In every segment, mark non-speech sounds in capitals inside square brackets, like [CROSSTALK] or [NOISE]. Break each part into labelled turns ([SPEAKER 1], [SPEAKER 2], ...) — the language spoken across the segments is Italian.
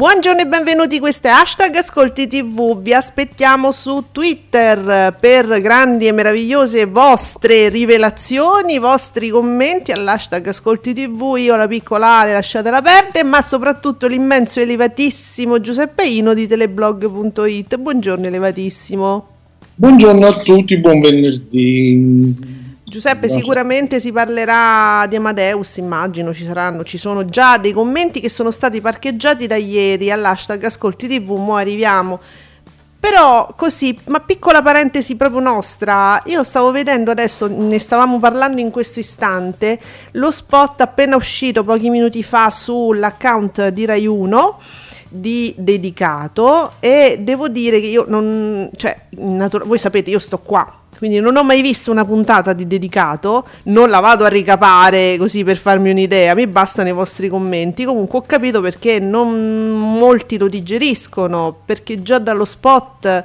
[SPEAKER 1] Buongiorno e benvenuti, questo è hashtag Ascolti TV, vi aspettiamo su Twitter per grandi e meravigliose vostre rivelazioni, vostri commenti all'hashtag Ascolti TV, io la piccola Ale lasciatela perdere, ma soprattutto l'immenso elevatissimo Giuseppe Ino di teleblog.it. Buongiorno elevatissimo.
[SPEAKER 2] Buongiorno a tutti, buon venerdì.
[SPEAKER 1] Giuseppe, sicuramente si parlerà di Amadeus, immagino, ci saranno, ci sono già dei commenti che sono stati parcheggiati da ieri all'hashtag Ascolti TV, mo arriviamo. Però così, ma piccola parentesi proprio nostra, io stavo vedendo adesso, ne stavamo parlando in questo istante, lo spot appena uscito pochi minuti fa sull'account di Rai 1 di dedicato e devo dire che io non, cioè, natura- voi sapete, io sto qua quindi non ho mai visto una puntata di dedicato, non la vado a ricapare così per farmi un'idea, mi bastano i vostri commenti. Comunque ho capito perché non molti lo digeriscono, perché già dallo spot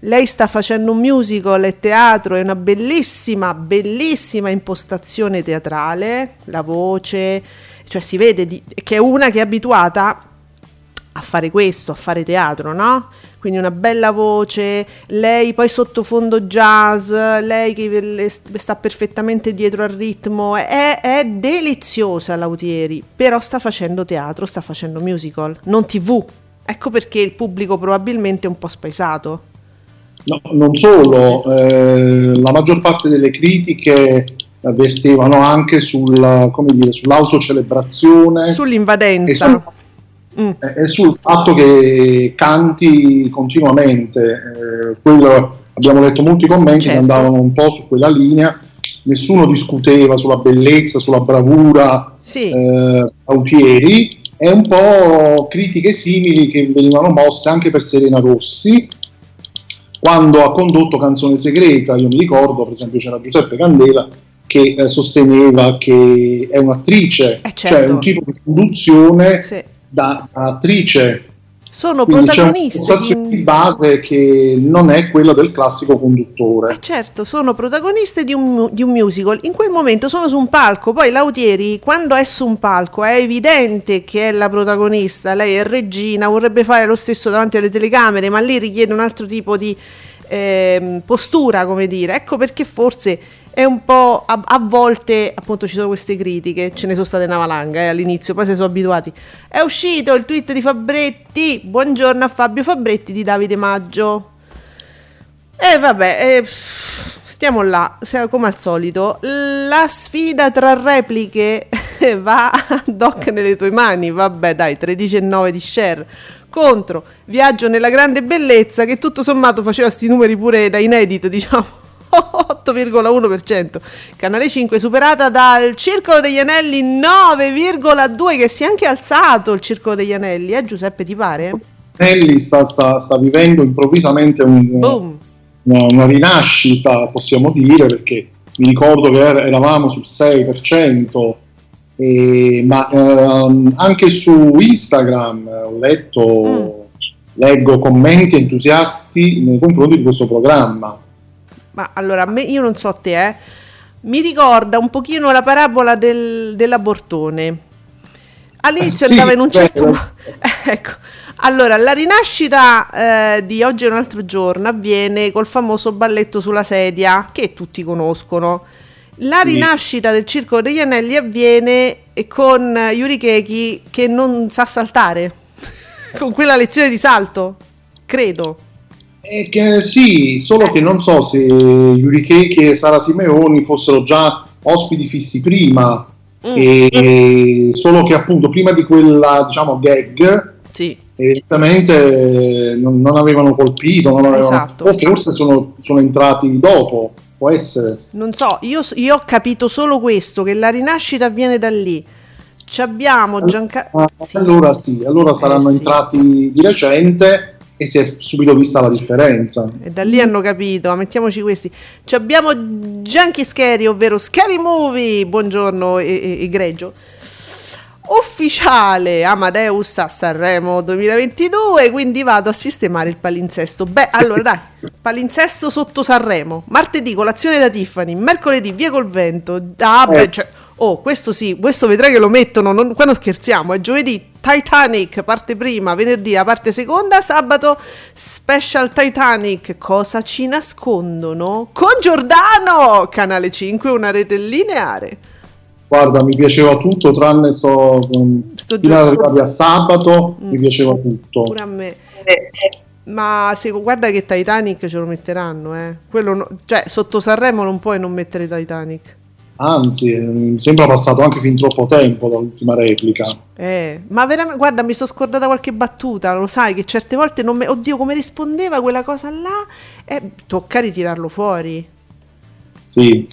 [SPEAKER 1] lei sta facendo un musical e teatro, è una bellissima, bellissima impostazione teatrale, la voce, cioè si vede di, che è una che è abituata a fare questo, a fare teatro, no? quindi una bella voce, lei poi sottofondo jazz, lei che sta perfettamente dietro al ritmo, è, è deliziosa Lautieri, però sta facendo teatro, sta facendo musical, non tv. Ecco perché il pubblico probabilmente è un po' spaesato.
[SPEAKER 2] No, non solo, eh, la maggior parte delle critiche avvertevano anche sul, dire, sull'autocelebrazione.
[SPEAKER 1] Sull'invadenza
[SPEAKER 2] mm. è sul fatto che canti continuamente. Eh, quello, abbiamo letto molti commenti certo. che andavano un po' su quella linea, nessuno discuteva sulla bellezza, sulla bravura sì. eh, Autieri, e un po' critiche simili che venivano mosse anche per Serena Rossi quando ha condotto Canzone Segreta, io mi ricordo per esempio c'era Giuseppe Candela che eh, sosteneva che è un'attrice, eh certo. cioè un tipo di conduzione sì da attrice.
[SPEAKER 1] Sono Quindi protagonisti
[SPEAKER 2] c'è di... di base che non è quella del classico conduttore.
[SPEAKER 1] Eh certo, sono protagonisti di un, di un, musical. In quel momento sono su un palco. Poi Lautieri, quando è su un palco, è evidente che è la protagonista. Lei è regina, vorrebbe fare lo stesso davanti alle telecamere, ma lì richiede un altro tipo di eh, postura, come dire. Ecco perché forse è un po' a, a, volte appunto ci sono queste critiche, ce ne sono state una valanga eh, all'inizio, poi si sono abituati. È uscito il tweet di Fabretti, buongiorno a Fabio Fabretti di Davide Maggio. E vabbè, eh, stiamo là, come al solito. La sfida tra repliche [LAUGHS] va doc nelle tue mani, vabbè dai, 13,9 di share contro Viaggio nella grande bellezza che tutto sommato faceva sti numeri pure da inedito, diciamo 8,1%. Canale 5 superata dal Circolo degli Anelli 9,2 che si è anche alzato il Circolo degli Anelli, eh Giuseppe ti pare?
[SPEAKER 2] Anelli sta, sta, sta vivendo improvvisamente un, una, una, rinascita, possiamo dire, perché mi ricordo che eravamo sul 6%. E, ma ehm, anche su Instagram ho letto, mm. leggo commenti entusiasti nei confronti di questo programma
[SPEAKER 1] ma allora, me, io non so te, eh, mi ricorda un pochino la parabola del, dell'abortone. All'inizio [LAUGHS] ah, sì, andava in un certo modo. [LAUGHS] ecco. Allora, la rinascita eh, di oggi è un altro giorno avviene col famoso balletto sulla sedia che tutti conoscono. La sì. rinascita del Circolo degli Anelli avviene con Yuri Keki che non sa saltare, [LAUGHS] con quella lezione di salto, credo.
[SPEAKER 2] Eh, che, sì, solo che non so se Yuri Keke e Sara Simeoni fossero già ospiti fissi prima, mm. e, solo che appunto prima di quella diciamo gag
[SPEAKER 1] sì.
[SPEAKER 2] evidentemente non, non, avevano colpito, non avevano, esatto. o forse sono, sono, entrati dopo, può essere.
[SPEAKER 1] Non so, io, io, ho capito solo questo, che la rinascita avviene da lì. Ci abbiamo Giancarlo...
[SPEAKER 2] Ah, sì. Allora sì, allora saranno eh, entrati sì. di recente e si è subito vista la differenza.
[SPEAKER 1] E da lì hanno capito, mettiamoci questi. Ci abbiamo Junkie Scary, ovvero Scary Movie, buongiorno egregio ufficiale Amadeus a Sanremo 2022, quindi vado a sistemare il palinsesto. Beh, allora dai, [LAUGHS] palinsesto sotto Sanremo. Martedì colazione da Tiffany, mercoledì via col vento. Ah, beh, cioè, oh, questo sì, questo vedrai che lo mettono, non, qua non scherziamo, è giovedì Titanic, parte prima, venerdì la parte seconda, sabato Special Titanic, cosa ci nascondono? Con Giordano, canale 5, una rete lineare.
[SPEAKER 2] Guarda, mi piaceva tutto, tranne sto, sto fino arrivati a sabato, mm. mi piaceva tutto.
[SPEAKER 1] Pure a me. Ma se, guarda che Titanic ce lo metteranno, eh. Quello no, cioè, sotto Sanremo non puoi non mettere Titanic.
[SPEAKER 2] Anzi, mi sembra passato anche fin troppo tempo dall'ultima replica.
[SPEAKER 1] Eh, ma veramente, guarda, mi sono scordata qualche battuta, lo sai che certe volte non mi... Oddio, come rispondeva quella cosa là? Eh, tocca ritirarlo fuori.
[SPEAKER 2] Sì,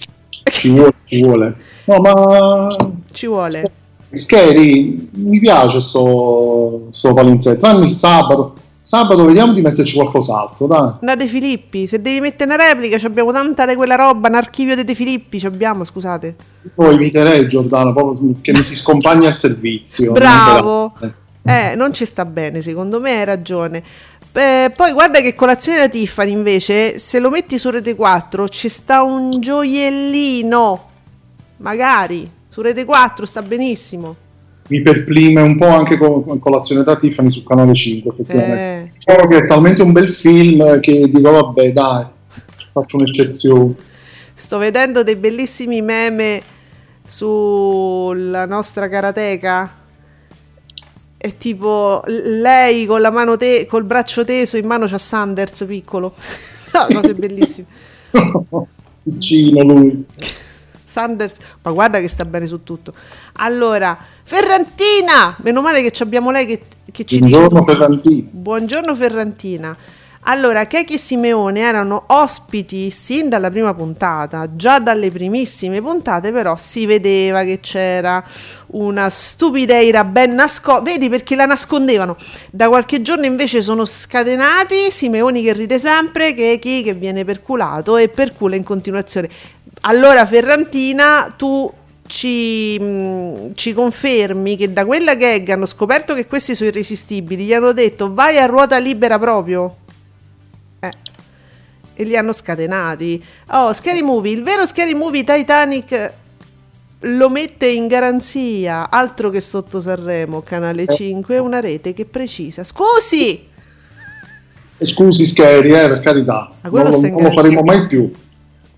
[SPEAKER 2] ci vuole, ci vuole. No, ma...
[SPEAKER 1] Ci vuole.
[SPEAKER 2] Scary, mi piace sto, sto palinzetto, tranne il sabato. Sabato vediamo di metterci qualcos'altro, dai.
[SPEAKER 1] Una De Filippi, se devi mettere una replica, abbiamo tanta di quella roba, un archivio di De Filippi, abbiamo, scusate.
[SPEAKER 2] Poi eviterei Giordano, proprio che mi si scompagna al servizio.
[SPEAKER 1] Bravo. Eh, non ci sta bene, secondo me hai ragione. Eh, poi guarda che colazione da Tiffany invece, se lo metti su Rete 4 ci sta un gioiellino, magari, su Rete 4 sta benissimo.
[SPEAKER 2] Mi perplime un po' anche con colazione da Tiffany su Canale 5, effettivamente. Eh. che è talmente un bel film che dico vabbè dai, faccio un'eccezione.
[SPEAKER 1] Sto vedendo dei bellissimi meme sulla nostra karateca è tipo lei con la mano te- col braccio teso in mano c'ha Sanders piccolo. [LAUGHS] no, cose bellissime. [LAUGHS]
[SPEAKER 2] Piccino lui. [LAUGHS]
[SPEAKER 1] Sanders, ma guarda che sta bene su tutto. Allora, Ferrantina, meno male che abbiamo lei che, che ci
[SPEAKER 2] Buongiorno dice. Ferrantina.
[SPEAKER 1] Buongiorno Ferrantina. Allora, Keki e Simeone erano ospiti sin dalla prima puntata, già dalle primissime puntate però si vedeva che c'era una stupideira ben nascosta, vedi perché la nascondevano, da qualche giorno invece sono scatenati, Simeoni che ride sempre, Keki che viene perculato e percula in continuazione. Allora Ferrantina, tu ci, mh, mm, ci, confermi che da quella gag hanno scoperto che questi sono irresistibili, gli hanno detto vai a ruota libera proprio? Eh. E li hanno scatenati. Oh, Scary Movie, il vero Scary Movie Titanic lo mette in garanzia, altro che sotto Sanremo, Canale 5, una rete che precisa. Scusi!
[SPEAKER 2] Scusi Scary, eh, per carità, non non lo faremo mai più.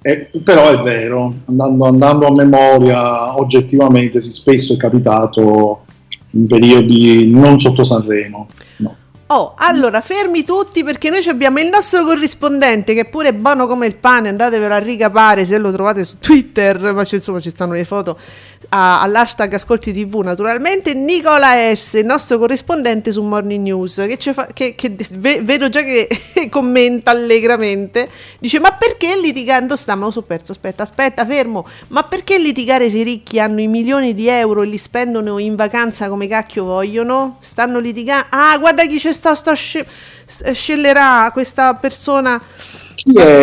[SPEAKER 2] Eh, però è vero, andando, andando, a memoria, oggettivamente sì, spesso è capitato in periodi non sotto Sanremo. No.
[SPEAKER 1] Oh, allora fermi tutti perché noi abbiamo il nostro corrispondente che è pure buono come il pane, andatevelo a ricapare se lo trovate su Twitter, ma insomma ci stanno le foto all'hashtag Ascolti TV naturalmente, Nicola S, il nostro corrispondente su Morning News, che, fa, che, che vedo già che [LAUGHS] commenta allegramente, dice ma perché litigando stiamo su perso, aspetta, aspetta, fermo, ma perché litigare se i ricchi hanno i milioni di euro e li spendono in vacanza come cacchio vogliono? Stanno litigando, ah guarda chi c'è sta, sta sce- scellerà questa persona.
[SPEAKER 2] Chi è?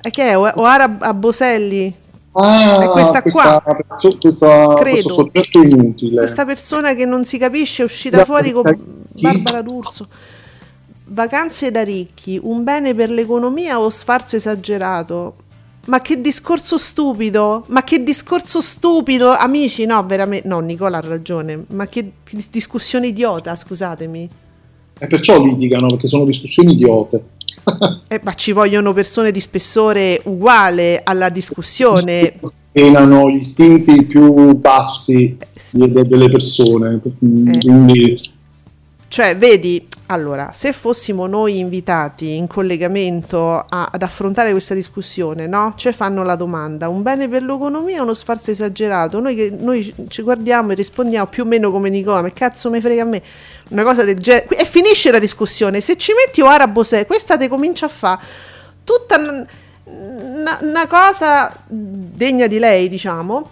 [SPEAKER 1] E che è? Oara Boselli?
[SPEAKER 2] Ah, è questa, questa qua, perso- questa,
[SPEAKER 1] credo,
[SPEAKER 2] soggetto inutile.
[SPEAKER 1] Questa persona che non si capisce è uscita fuori con chi? Barbara D'Urso. Vacanze da ricchi, un bene per l'economia o sfarzo esagerato? Ma che discorso stupido! Ma che discorso stupido! Amici, no, veramente. No, Nicola ha ragione. Ma che discussione idiota, scusatemi.
[SPEAKER 2] E perciò litigano, perché sono discussioni idiote [LAUGHS]
[SPEAKER 1] eh, ma ci vogliono persone di spessore uguale alla discussione.
[SPEAKER 2] Spenano gli istinti più bassi sì. delle persone. Eh. Quindi...
[SPEAKER 1] Cioè, vedi, allora, se fossimo noi invitati in collegamento a, ad affrontare questa discussione, no? Ci fanno la domanda, un bene per l'economia o uno sfarzo esagerato? Noi, noi ci guardiamo e rispondiamo più o meno come Nicola, ma cazzo mi frega a me? Una cosa del genere. E finisce la discussione. Se ci metti o arabo se, questa te comincia a fare tutta una cosa degna di lei, diciamo,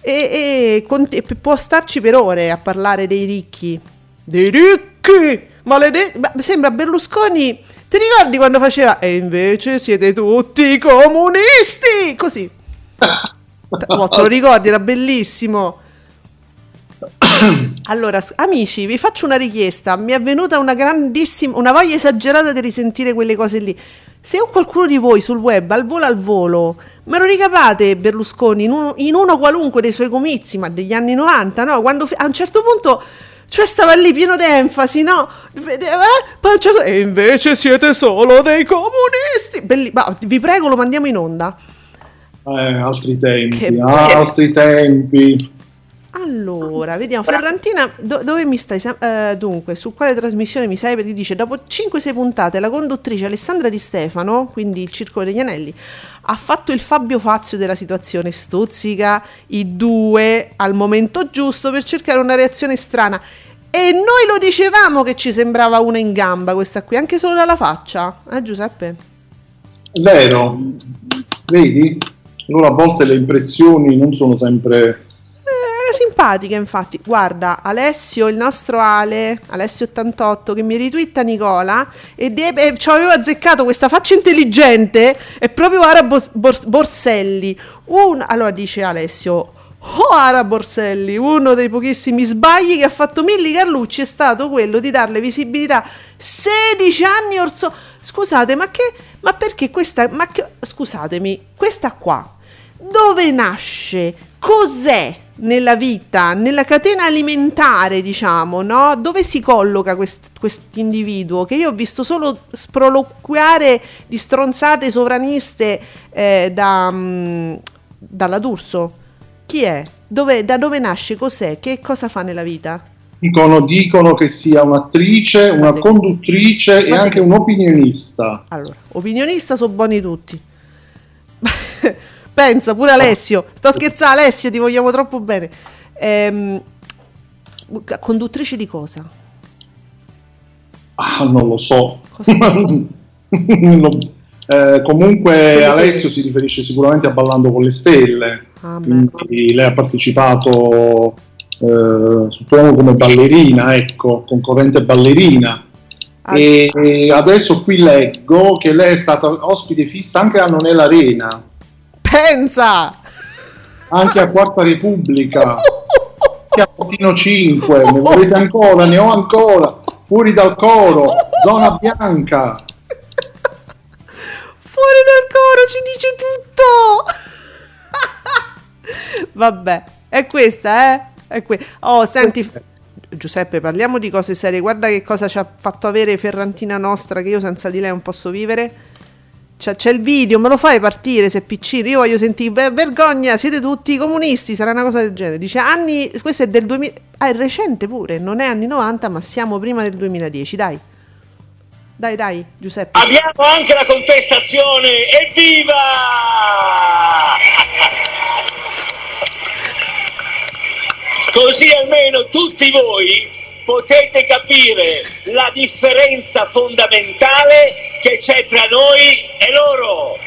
[SPEAKER 1] e, e, e può starci per ore a parlare dei ricchi. Dei ricchi! Maledetto, sembra Berlusconi. Ti ricordi quando faceva e invece siete tutti comunisti? Così. [LAUGHS] Oh, te lo ricordi, era bellissimo. [COUGHS] Allora, amici, vi faccio una richiesta. Mi è venuta una grandissima, una voglia esagerata di risentire quelle cose lì. Se ho qualcuno di voi sul web al volo al volo, me lo ricavate Berlusconi in uno, in uno qualunque dei suoi comizi, ma degli anni 90, no? Quando a un certo punto cioè stava lì pieno d'enfasi, no? Vedeva, eh? certo, e invece siete solo dei comunisti. Belli, ma, vi prego, lo mandiamo in onda.
[SPEAKER 2] Eh, altri tempi, che altri tempi.
[SPEAKER 1] Allora, vediamo. Ferrantina, do, dove mi stai? Uh, dunque, su quale trasmissione mi sai? Perché dice: Dopo 5-6 puntate, la conduttrice Alessandra Di Stefano, quindi il Circolo degli Anelli, ha fatto il Fabio Fazio della situazione. Stuzzica i due al momento giusto per cercare una reazione strana. E noi lo dicevamo che ci sembrava una in gamba questa qui, anche solo dalla faccia, eh Giuseppe?
[SPEAKER 2] È vero, vedi? Allora a volte le impressioni non sono sempre
[SPEAKER 1] simpatica, infatti. Guarda, Alessio, il nostro Ale, Alessio88, che mi ritwitta Nicola e eh, ci aveva azzeccato questa faccia intelligente. È proprio Ara Bors- Borselli. Un- allora dice Alessio. Oh, Ara Borselli, uno dei pochissimi sbagli che ha fatto Milli Carlucci è stato quello di darle visibilità 16 anni orso. Scusate, ma che. Ma perché questa. Ma che, scusatemi, questa qua. Dove nasce? Cos'è? Nella vita, nella catena alimentare, diciamo, no? Dove si colloca questo individuo? Che io ho visto solo sproloquiare di stronzate sovraniste eh, da, mh, mm, dalla D'Urso. Chi è? Dove, da dove nasce? Cos'è? Che cosa fa nella vita?
[SPEAKER 2] Dicono, dicono che sia un'attrice, una conduttrice e anche un opinionista.
[SPEAKER 1] Allora, opinionista sono buoni tutti. Pensa pure Alessio. Sto scherzando, Alessio, ti vogliamo troppo bene. Ehm, conduttrice di cosa?
[SPEAKER 2] Ah, non lo so. [LAUGHS] no, eh, comunque Alessio si riferisce sicuramente a Ballando con le Stelle. Ah, quindi lei ha partecipato eh, suppongo come ballerina, ecco, concorrente ballerina. Ah, e adesso qui leggo che lei è stata ospite fissa anche a Non è l'Arena
[SPEAKER 1] pensa!
[SPEAKER 2] Anche a Quarta Repubblica, anche a Bottino 5, ne volete ancora? Ne ho ancora! Fuori dal coro, zona bianca.
[SPEAKER 1] Fuori dal coro ci dice tutto! Vabbè, è questa, eh? È que- oh, senti... Giuseppe, parliamo di cose serie. Guarda che cosa ci ha fatto avere Ferrantina nostra, che io senza di lei non posso vivere c'è, c'è, il video, me lo fai partire se piccino? Io voglio sentire, vergogna, siete tutti comunisti, sarà una cosa del genere. Dice anni, questo è del 2000, ah è recente pure, non è anni 90 ma siamo prima del 2010, dai. Dai, dai, Giuseppe.
[SPEAKER 3] Abbiamo anche la contestazione, evviva! Così almeno tutti voi potete capire la differenza fondamentale che c'è tra noi e loro.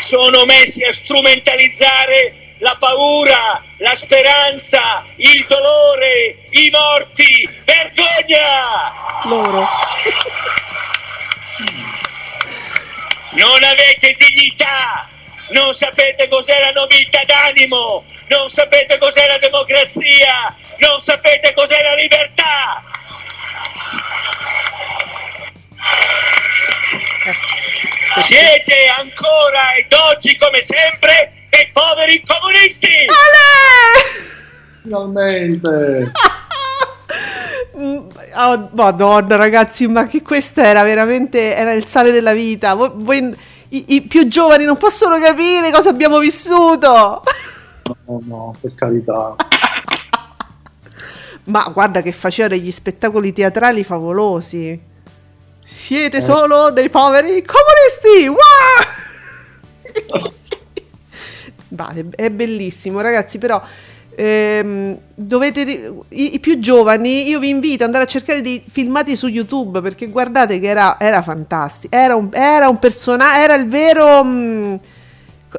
[SPEAKER 3] Sono messi a strumentalizzare la paura, la speranza, il dolore, i morti. Vergogna!
[SPEAKER 1] Loro.
[SPEAKER 3] Non avete dignità, non sapete cos'è la nobiltà d'animo, non sapete cos'è la democrazia, non sapete cos'è la libertà. Siete ancora ed oggi come sempre dei poveri comunisti.
[SPEAKER 2] Finalmente. [LAUGHS]
[SPEAKER 1] Oh, madonna ragazzi, ma che questa era veramente era il sale della vita. Voi, voi i, i, più giovani non possono capire cosa abbiamo vissuto.
[SPEAKER 2] No, no, per carità. [LAUGHS]
[SPEAKER 1] Ma guarda che faceva degli spettacoli teatrali favolosi. Siete eh. solo dei poveri comunisti! Wow! [LAUGHS] [LAUGHS] bah, è, è, bellissimo, ragazzi, però ehm, dovete i, i, più giovani, io vi invito ad andare a cercare dei filmati su YouTube perché guardate che era, era fantastico. Era un, era un personaggio, era il vero mh, mm,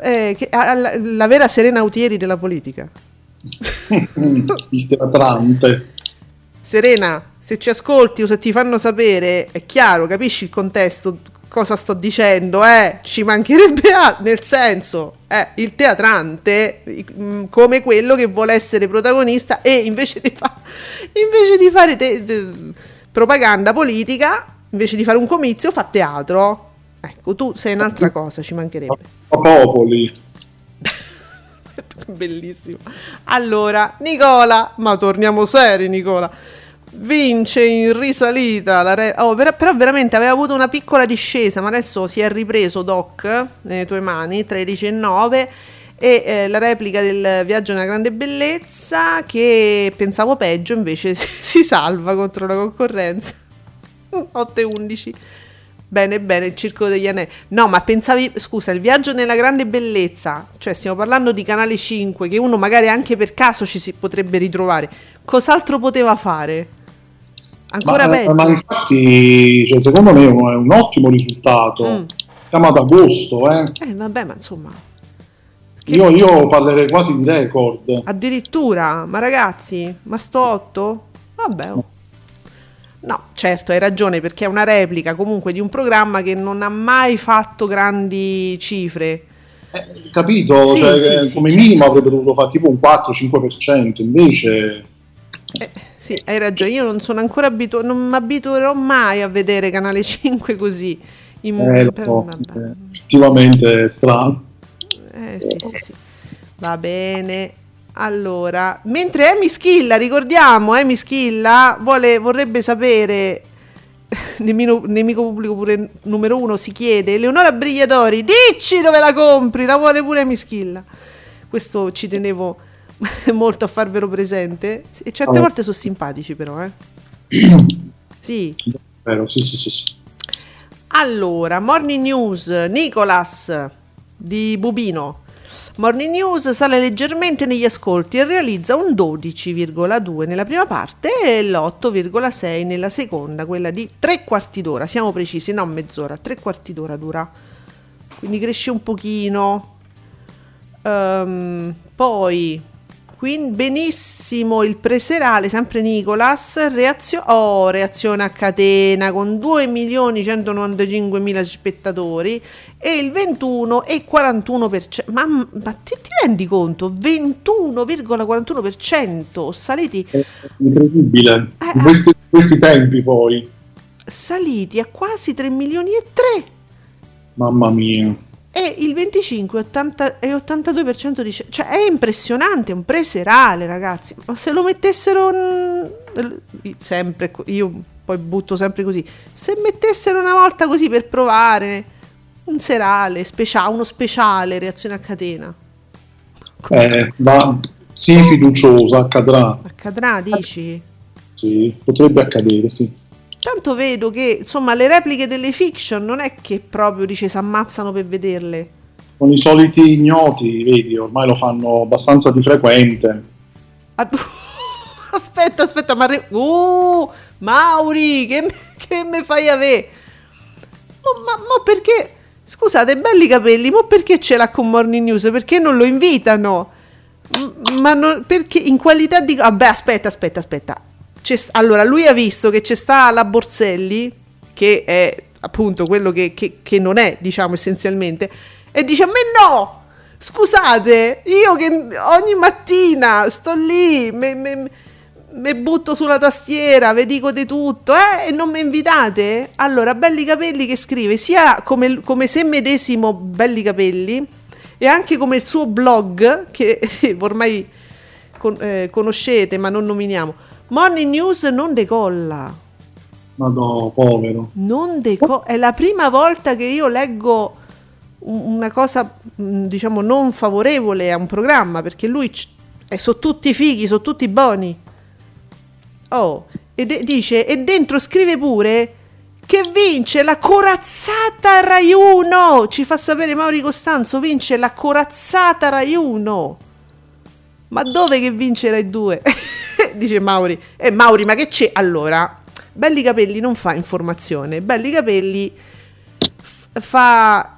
[SPEAKER 1] eh, che, la, la vera Serena Autieri della politica. [LAUGHS]
[SPEAKER 2] il teatrante.
[SPEAKER 1] Serena, se ci ascolti o se ti fanno sapere, è chiaro, capisci il contesto, cosa sto dicendo, eh? Ci mancherebbe a, nel senso, eh, il teatrante come quello che vuole essere protagonista e invece di, fa- invece di fare te- te- propaganda politica, invece di fare un comizio, fa teatro. Ecco, tu sei un'altra cosa, ci mancherebbe.
[SPEAKER 2] Popoli. [LAUGHS]
[SPEAKER 1] Bellissimo. Allora, Nicola, ma torniamo seri, Nicola. Vince in risalita la re- oh, però, però, veramente aveva avuto una piccola discesa, ma adesso si è ripreso Doc nelle tue mani 13 e 9 e eh, la replica del viaggio nella grande bellezza che pensavo peggio invece [LAUGHS] si, si salva contro la concorrenza [LAUGHS] 8 e 11 Bene, bene, il circo degli anelli. No, ma pensavi, scusa, il viaggio nella grande bellezza, cioè stiamo parlando di Canale 5, che uno magari anche per caso ci si potrebbe ritrovare. Cos'altro poteva fare? Ancora
[SPEAKER 2] ma,
[SPEAKER 1] peggio.
[SPEAKER 2] Ma infatti, cioè, secondo me è un, è un ottimo risultato. Mm. Siamo ad agosto, eh.
[SPEAKER 1] Eh, vabbè, ma insomma...
[SPEAKER 2] Io, io, parlerei quasi di record.
[SPEAKER 1] Addirittura, ma ragazzi, ma sto 8? Vabbè. Oh. No, certo, hai ragione perché è una replica comunque di un programma che non ha mai fatto grandi cifre.
[SPEAKER 2] Eh, capito? Sì, cioè, sì, come sì, minimo certo. avrebbe dovuto fare tipo un 4-5%, invece...
[SPEAKER 1] Eh, sì, hai ragione, io non sono ancora abituato, non mi abituerò mai a vedere Canale 5 così.
[SPEAKER 2] In... Eh, per... no, eh, effettivamente è strano.
[SPEAKER 1] Eh sì, sì, sì. Va bene. Allora, mentre Amy Schilla, ricordiamo, Amy Schilla vuole, vorrebbe sapere, [LAUGHS] nemico, nemico pubblico pure numero uno, si chiede, Eleonora Brigliatori, dici dove la compri, la vuole pure Amy Schilla. Questo ci tenevo [LAUGHS] molto a farvelo presente. E certe oh. volte sono simpatici però, eh. [CLEARS THROAT] sì.
[SPEAKER 2] Vero, sì, sì, sì, sì.
[SPEAKER 1] Allora, Morning News, Nicolas di Bubino. Morning News sale leggermente negli ascolti e realizza un 12,2 nella prima parte e l'8,6 nella seconda, quella di tre quarti d'ora, siamo precisi, non mezz'ora, tre quarti d'ora dura. Quindi cresce un pochino. Um, poi quindi benissimo il preserale, sempre Nicolas, reazio- oh, reazione a catena con 2.195.000 spettatori e il 21,41%. Ma, ma ti, ti, rendi conto? 21,41% saliti.
[SPEAKER 2] È incredibile. Eh, in questi, questi tempi poi.
[SPEAKER 1] Saliti a quasi 3 milioni e 3.
[SPEAKER 2] Mamma mia
[SPEAKER 1] e il 25 80, e 82% dice cioè è impressionante, un preserale ragazzi, ma se lo mettessero sempre io poi butto sempre così, se mettessero una volta così per provare un serale, speciale, uno speciale reazione a catena.
[SPEAKER 2] Eh, ma sì, fiduciosa, accadrà.
[SPEAKER 1] Accadrà, dici?
[SPEAKER 2] Sì, potrebbe accadere, sì.
[SPEAKER 1] Tanto vedo che, insomma, le repliche delle fiction non è che proprio dice si ammazzano per vederle.
[SPEAKER 2] Con i soliti ignoti, vedi, ormai lo fanno abbastanza di frequente. [LAUGHS]
[SPEAKER 1] aspetta, aspetta, ma... Re... Uh, Mauri, che, che me fai avere? Ma, ma, ma perché... Scusate, belli capelli, ma perché ce l'ha con Morning News? Perché non lo invitano? Ma non, perché in qualità di... Vabbè, aspetta, aspetta, aspetta allora, lui ha visto che c'è sta la Borselli, che è appunto quello che, che, che non è, diciamo, essenzialmente, e dice a me no! Scusate, io che ogni mattina sto lì, mi butto sulla tastiera, vi dico di tutto, eh, e non mi invitate? Allora, Belli Capelli che scrive sia come, come se medesimo Belli Capelli e anche come il suo blog, che [LAUGHS] ormai con, eh, conoscete ma non nominiamo, Morning News non decolla.
[SPEAKER 2] Madò, povero.
[SPEAKER 1] Non decolla. È la prima volta che io leggo una cosa, mm, diciamo, non favorevole a un programma, perché lui è, sono tutti fighi, sono tutti buoni. Oh, e de- dice, e dentro scrive pure che vince la corazzata Rai 1. Ci fa sapere Mauri Costanzo, vince la corazzata Rai 1. Ma dove che vince Rai 2? [LAUGHS] dice Mauri. Eh Mauri, ma che c'è? Allora, Belli Capelli non fa informazione, Belli Capelli fa...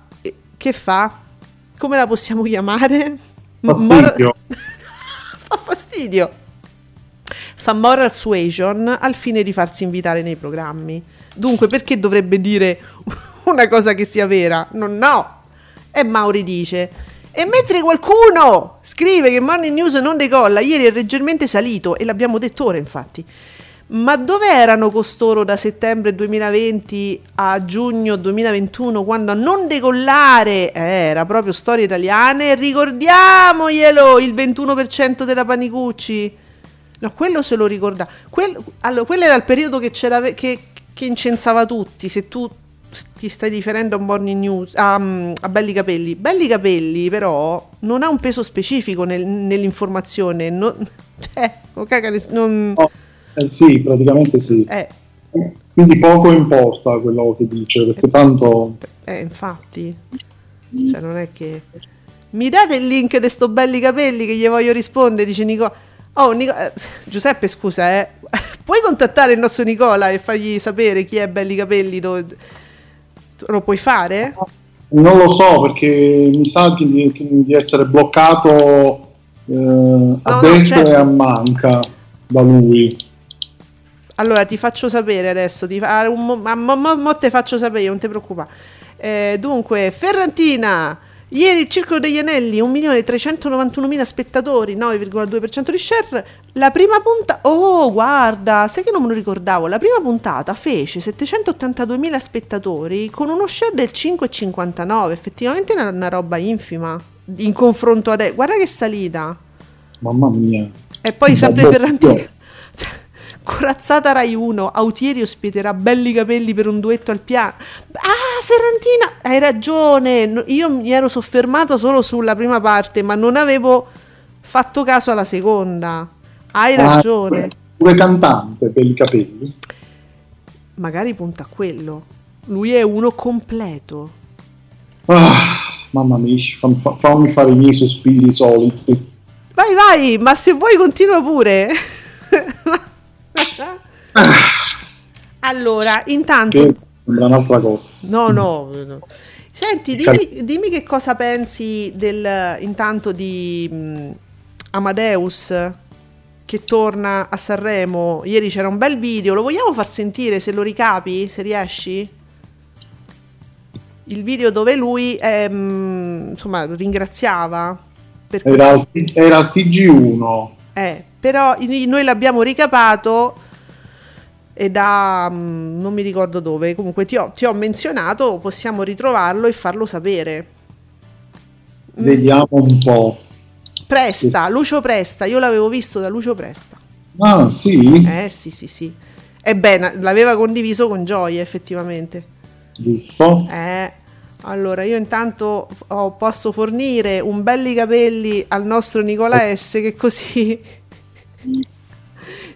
[SPEAKER 1] Che fa? Come la possiamo chiamare?
[SPEAKER 2] Fastidio.
[SPEAKER 1] Mor- [LAUGHS] fa fastidio. Fa moral suasion al fine di farsi invitare nei programmi. Dunque, perché dovrebbe dire [LAUGHS] una cosa che sia vera? Non no. E Mauri dice: E mentre qualcuno scrive che Morning News non decolla, ieri è leggermente salito, e l'abbiamo detto ora, infatti. Ma dove erano costoro da settembre 2020 a giugno 2021 quando a non decollare eh, era proprio storie italiane? Ricordiamoglielo il 21% della Panicucci. No, quello se lo ricorda. Quel, allora, quello era il periodo che, che, che incensava tutti. Se tu ti stai riferendo a Morning News, a, a, Belli Capelli. Belli Capelli, però, non ha un peso specifico nel, nell'informazione. Non, [LAUGHS] cioè, non,
[SPEAKER 2] oh, eh sì, praticamente sì.
[SPEAKER 1] Eh.
[SPEAKER 2] Quindi poco importa quello che dice, perché tanto...
[SPEAKER 1] Eh, infatti. Cioè, non è che... Mi date il link di sto Belli Capelli che gli voglio rispondere, dice Nicola. Oh, Nico- eh, Giuseppe, scusa, eh. [LAUGHS] puoi contattare il nostro Nicola e fargli sapere chi è Belli Capelli? Dove... Lo puoi fare?
[SPEAKER 2] Non lo so perché mi sa di, di essere bloccato eh, a no, destra no, certo. e a manca da lui.
[SPEAKER 1] Allora ti faccio sapere adesso, ti fa, mo, mo, mo, mo te faccio sapere, non ti preoccupare. Eh, dunque, Ferrantina Ieri il Circolo degli Anelli, 1.391.000 spettatori, 9,2% di share. La prima puntata... Oh, guarda, sai che non me lo ricordavo? La prima puntata fece 782.000 spettatori con uno share del 5,59. Effettivamente è una, roba infima in confronto adesso. Guarda che salita.
[SPEAKER 2] Mamma mia.
[SPEAKER 1] E poi sempre Ferrantina. [LAUGHS] Corazzata Rai 1, Autieri ospiterà belli capelli per un duetto al piano. Ah, Ferrantina, hai ragione. Io mi ero soffermato solo sulla prima parte, ma non avevo fatto caso alla seconda. Hai ah, ragione.
[SPEAKER 2] Pure cantante, belli capelli.
[SPEAKER 1] Magari punta a quello. Lui è uno completo.
[SPEAKER 2] Ah, mamma mia, fammi fare i miei sospiri soliti.
[SPEAKER 1] Vai, vai, ma se vuoi continua pure. [LAUGHS] allora, intanto...
[SPEAKER 2] Che sembra un'altra cosa.
[SPEAKER 1] No, no, no. Senti, dimmi, dimmi, che cosa pensi del, intanto di um, Amadeus che torna a Sanremo. Ieri c'era un bel video, lo vogliamo far sentire se lo ricapi, se riesci? Il video dove lui um, insomma ringraziava.
[SPEAKER 2] Era, era al TG1.
[SPEAKER 1] Eh, però noi l'abbiamo ricapato e da mm, non mi ricordo dove, comunque ti ho, ti ho menzionato, possiamo ritrovarlo e farlo sapere.
[SPEAKER 2] Mm. Vediamo un po'.
[SPEAKER 1] Presta, Lucio Presta, io l'avevo visto da Lucio Presta.
[SPEAKER 2] Ah, sì?
[SPEAKER 1] Eh sì, sì, sì. Ebbene, l'aveva condiviso con Gioia, effettivamente.
[SPEAKER 2] Giusto.
[SPEAKER 1] Eh, allora, io intanto oh, posso fornire un belli capelli al nostro Nicola S che così [LAUGHS]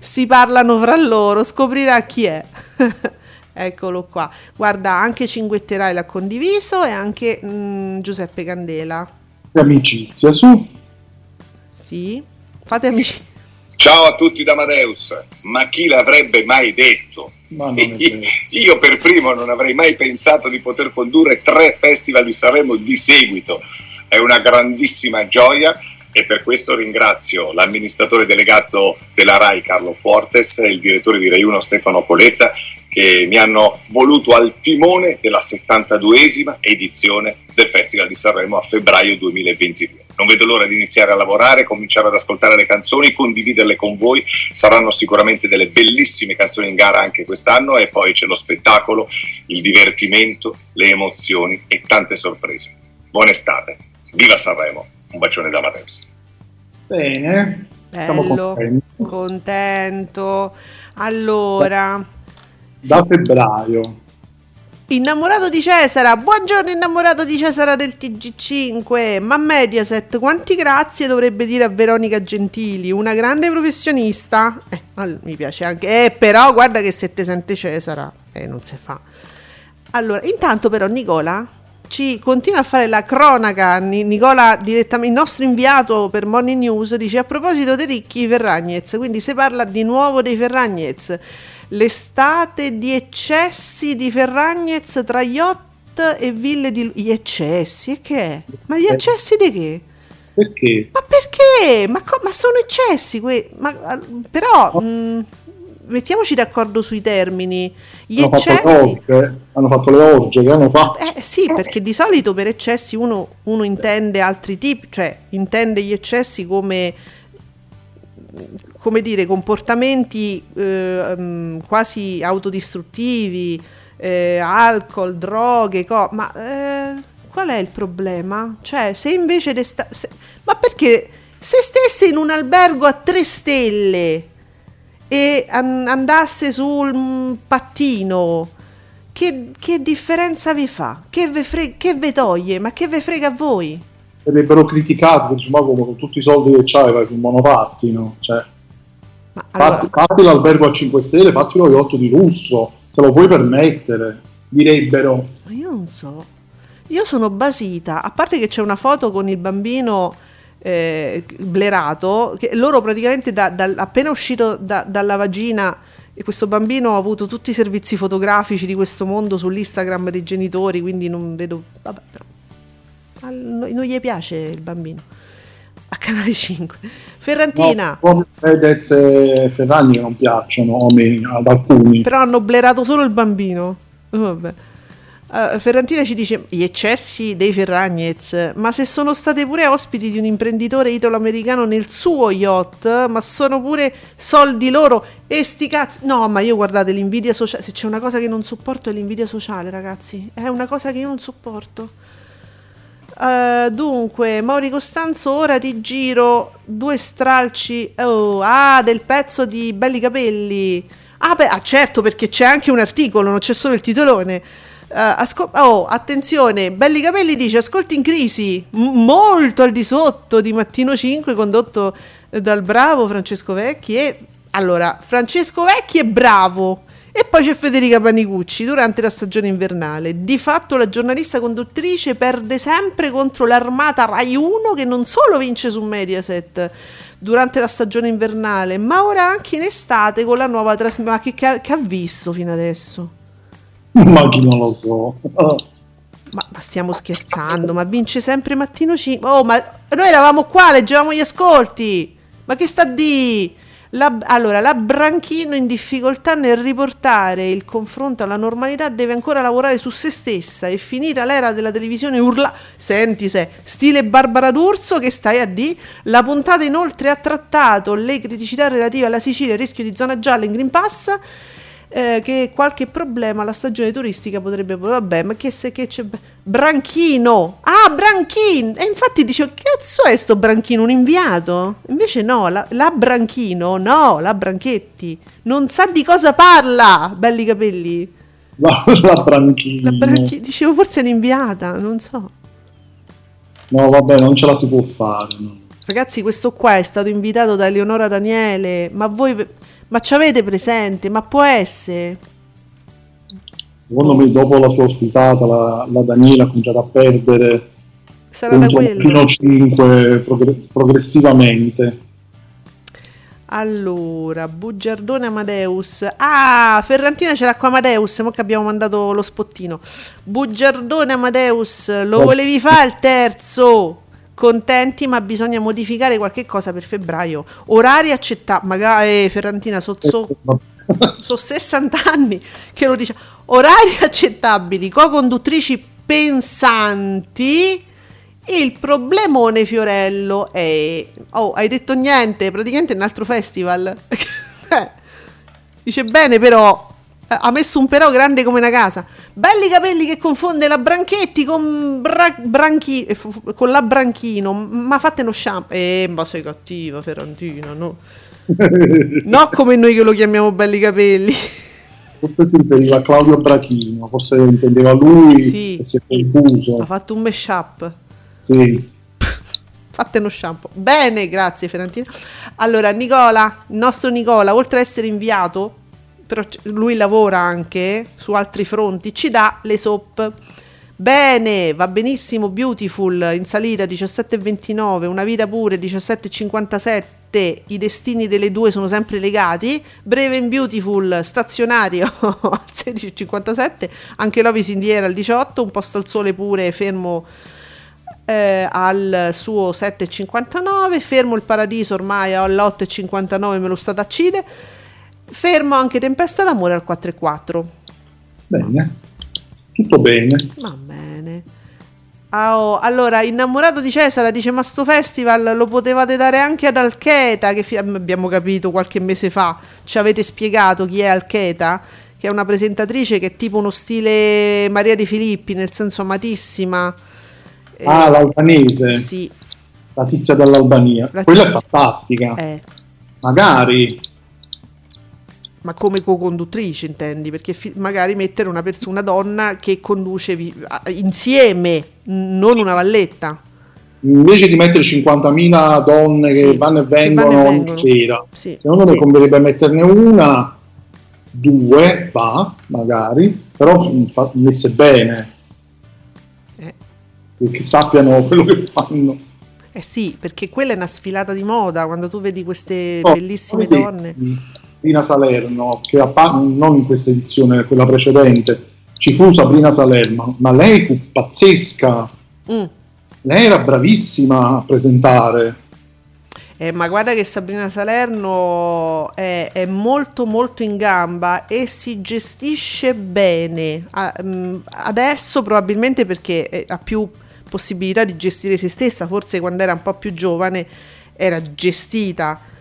[SPEAKER 1] si parlano fra loro, scoprirà chi è. [LAUGHS] Eccolo qua. Guarda, anche Cinguetterai l'ha condiviso e anche mh, mm, Giuseppe Candela.
[SPEAKER 2] Amicizia, su.
[SPEAKER 1] Sì, fate amicizia.
[SPEAKER 3] Ciao a tutti da Amadeus, ma chi l'avrebbe mai detto? [LAUGHS] Io per primo non avrei mai pensato di poter condurre tre festival di Sanremo di seguito. È una grandissima gioia e per questo ringrazio l'amministratore delegato della RAI Carlo Fortes e il direttore di Rai 1 Stefano Coletta che mi hanno voluto al timone della 72esima edizione del Festival di Sanremo a febbraio 2022. Non vedo l'ora di iniziare a lavorare, cominciare ad ascoltare le canzoni, condividerle con voi. Saranno sicuramente delle bellissime canzoni in gara anche quest'anno e poi c'è lo spettacolo, il divertimento, le emozioni e tante sorprese. Buona estate. Viva Sanremo! Un bacione da Mateus.
[SPEAKER 2] Bene.
[SPEAKER 1] Bello, contento. Allora...
[SPEAKER 2] Da febbraio.
[SPEAKER 1] Innamorato di Cesara, buongiorno innamorato di Cesara del TG5, ma Mediaset quanti grazie dovrebbe dire a Veronica Gentili, una grande professionista? Eh, mi piace anche, eh, però guarda che se te sente Cesara, eh, non si fa. Allora, intanto però Nicola ci continua a fare la cronaca, Nicola direttamente, il nostro inviato per Morning News, dice a proposito dei ricchi Ferragnez, quindi si parla di nuovo dei Ferragnez l'estate di eccessi di Ferragnez tra yacht e ville di... Gli eccessi? E che è? Ma gli eccessi di che?
[SPEAKER 2] Perché?
[SPEAKER 1] Ma perché? Ma, co- ma sono eccessi que- ma, però... Mh, mm, mettiamoci d'accordo sui termini. Gli
[SPEAKER 2] hanno
[SPEAKER 1] eccessi.
[SPEAKER 2] Fatto orge, hanno fatto le orge che hanno fatto.
[SPEAKER 1] Eh sì, perché di solito per eccessi uno, uno intende altri tipi, cioè intende gli eccessi come come dire, comportamenti eh, quasi autodistruttivi, eh, alcol, droghe, co- ma eh, qual è il problema? Cioè, se invece d'esta- se- ma perché se stesse in un albergo a tre stelle e an- andasse sul pattino, che, che, differenza vi fa? Che ve, fre- che ve toglie? Ma che ve frega a voi?
[SPEAKER 2] Sarebbero criticati, diciamo, con tutti i soldi che c'hai vai sul monopattino, cioè allora... Fatti, fatti l'albergo a 5 stelle, fatti lo yacht di lusso, se lo puoi permettere, direbbero.
[SPEAKER 1] Ma io non so. Io sono basita, a parte che c'è una foto con il bambino eh, blerato, che loro praticamente da, da, appena uscito da, dalla vagina e questo bambino ha avuto tutti i servizi fotografici di questo mondo sull'Instagram dei genitori, quindi non vedo... Vabbè, però... non gli piace il bambino a Canale 5. Ferrantina.
[SPEAKER 2] No, Fedez e Ferragni non piacciono ad alcuni.
[SPEAKER 1] Però hanno blerato solo il bambino. Vabbè. Uh, Ferrantina ci dice gli eccessi dei Ferragnez, ma se sono state pure ospiti di un imprenditore italo-americano nel suo yacht, ma sono pure soldi loro e sti cazzi. No, ma io guardate l'invidia sociale, se c'è una cosa che non sopporto è l'invidia sociale, ragazzi. È una cosa che io non sopporto. Uh, dunque, Mauri Costanzo, ora ti giro due stralci oh, ah, del pezzo di Belli Capelli. Ah, beh, ah, certo, perché c'è anche un articolo, non c'è solo il titolone. Uh, asco- oh, attenzione, Belli Capelli dice ascolti in crisi, m- molto al di sotto di Mattino 5 condotto dal bravo Francesco Vecchi e allora, Francesco Vecchi è bravo, e poi c'è Federica Panicucci durante la stagione invernale. Di fatto la giornalista conduttrice perde sempre contro l'armata Rai 1 che non solo vince su Mediaset durante la stagione invernale, ma ora anche in estate con la nuova trasmissione. Ma che, che, ha visto fino adesso? [LAUGHS]
[SPEAKER 2] Ma chi non lo so.
[SPEAKER 1] Ma, ma, stiamo scherzando, ma vince sempre mattino 5. Oh, ma noi eravamo qua, leggevamo gli ascolti. Ma che sta di? La, allora, la Branchino in difficoltà nel riportare il confronto alla normalità deve ancora lavorare su se stessa. È finita l'era della televisione urla. Senti se, stile Barbara D'Urso che stai a di. La puntata inoltre ha trattato le criticità relative alla Sicilia, il rischio di zona gialla in Green Pass eh, che qualche problema la stagione turistica potrebbe vabbè ma che se che c'è Branchino. Ah Branchino! E infatti dicevo cazzo è sto Branchino? Un inviato? Invece no la, la Branchino no la Branchetti. Non sa di cosa parla belli capelli.
[SPEAKER 2] La, [LAUGHS] la Branchino. La Branchi,
[SPEAKER 1] dicevo forse è un'inviata non so.
[SPEAKER 2] No vabbè non ce la si può fare no.
[SPEAKER 1] ragazzi questo qua è stato invitato da Eleonora Daniele ma voi ma ci avete presente? Ma può essere?
[SPEAKER 2] Secondo me dopo la sua ospitata la, la Daniela ha cominciato a perdere
[SPEAKER 1] Sarà da quello.
[SPEAKER 2] fino 5 progr- progressivamente.
[SPEAKER 1] Allora, Bugiardone Amadeus. Ah, Ferrantina ce l'ha qua Amadeus, mo che abbiamo mandato lo spottino. Bugiardone Amadeus, lo volevi fare il terzo? Contenti, ma bisogna modificare qualche cosa per febbraio. Orari accettabili, magari eh, Ferrantina so, so, so 60 anni che lo dice. Orari accettabili, co-conduttrici pensanti. Il problemone Fiorello è... Oh, hai detto niente, praticamente è un altro festival. [LAUGHS] Eh, dice bene però, ha messo un però grande come una casa. Belli capelli che confonde la Branchetti con, bra- branchi- eh, con la Branchino. Ma fate uno shampoo. Eh, ma sei cattiva, Ferrantina, no? [LAUGHS] no come noi che lo chiamiamo belli capelli.
[SPEAKER 2] forse si riferiva a Claudio Brachino, forse intendeva lui sì. si è confuso.
[SPEAKER 1] Ha fatto un mashup.
[SPEAKER 2] Sì.
[SPEAKER 1] Fate uno shampoo. Bene, grazie Ferrantina. Allora, Nicola, il nostro Nicola, oltre ad essere inviato, però lui lavora anche su altri fronti, ci dà le soap. Bene, va benissimo, Beautiful in salita 17,29, Una vita pure 17,57, i destini delle due sono sempre legati, Breve in Beautiful stazionario [LAUGHS] al 16,57, anche Love is in the air al 18, Un posto al sole pure fermo eh, al suo 7,59, fermo il paradiso ormai all'8,59 me lo sta da Cide, fermo anche Tempesta d'amore al 4,4.
[SPEAKER 2] Bene, tutto bene.
[SPEAKER 1] Va bene. Oh, allora, innamorato di Cesare dice: Ma sto festival lo potevate dare anche ad Alcheta, che fi- abbiamo capito qualche mese fa. Ci avete spiegato chi è Alcheta? Che è una presentatrice che è tipo uno stile Maria De Filippi, nel senso amatissima
[SPEAKER 2] Ah, eh, l'albanese.
[SPEAKER 1] Sì.
[SPEAKER 2] La tizia dell'Albania. La Quella tizia. è fantastica.
[SPEAKER 1] Eh.
[SPEAKER 2] Magari.
[SPEAKER 1] Ma come co-conduttrice intendi? Perché fi- magari mettere una persona, una donna che conduce vi- insieme, non una valletta.
[SPEAKER 2] Invece di mettere 50.000 donne che sì, vanno e vengono ogni vengono. sera, sì. secondo me sì. converrebbe metterne una, due, va, magari, però messe bene che sappiano quello che fanno.
[SPEAKER 1] Eh sì, perché quella è una sfilata di moda, quando tu vedi queste oh, bellissime donne.
[SPEAKER 2] Sabrina Salerno, che a, non in questa edizione, quella precedente, ci fu Sabrina Salerno, ma lei fu pazzesca. Mm. Lei era bravissima a presentare.
[SPEAKER 1] Eh, ma guarda che Sabrina Salerno è, è, molto molto in gamba e si gestisce bene. Mm, adesso probabilmente perché ha più possibilità di gestire se stessa, forse quando era un po' più giovane era gestita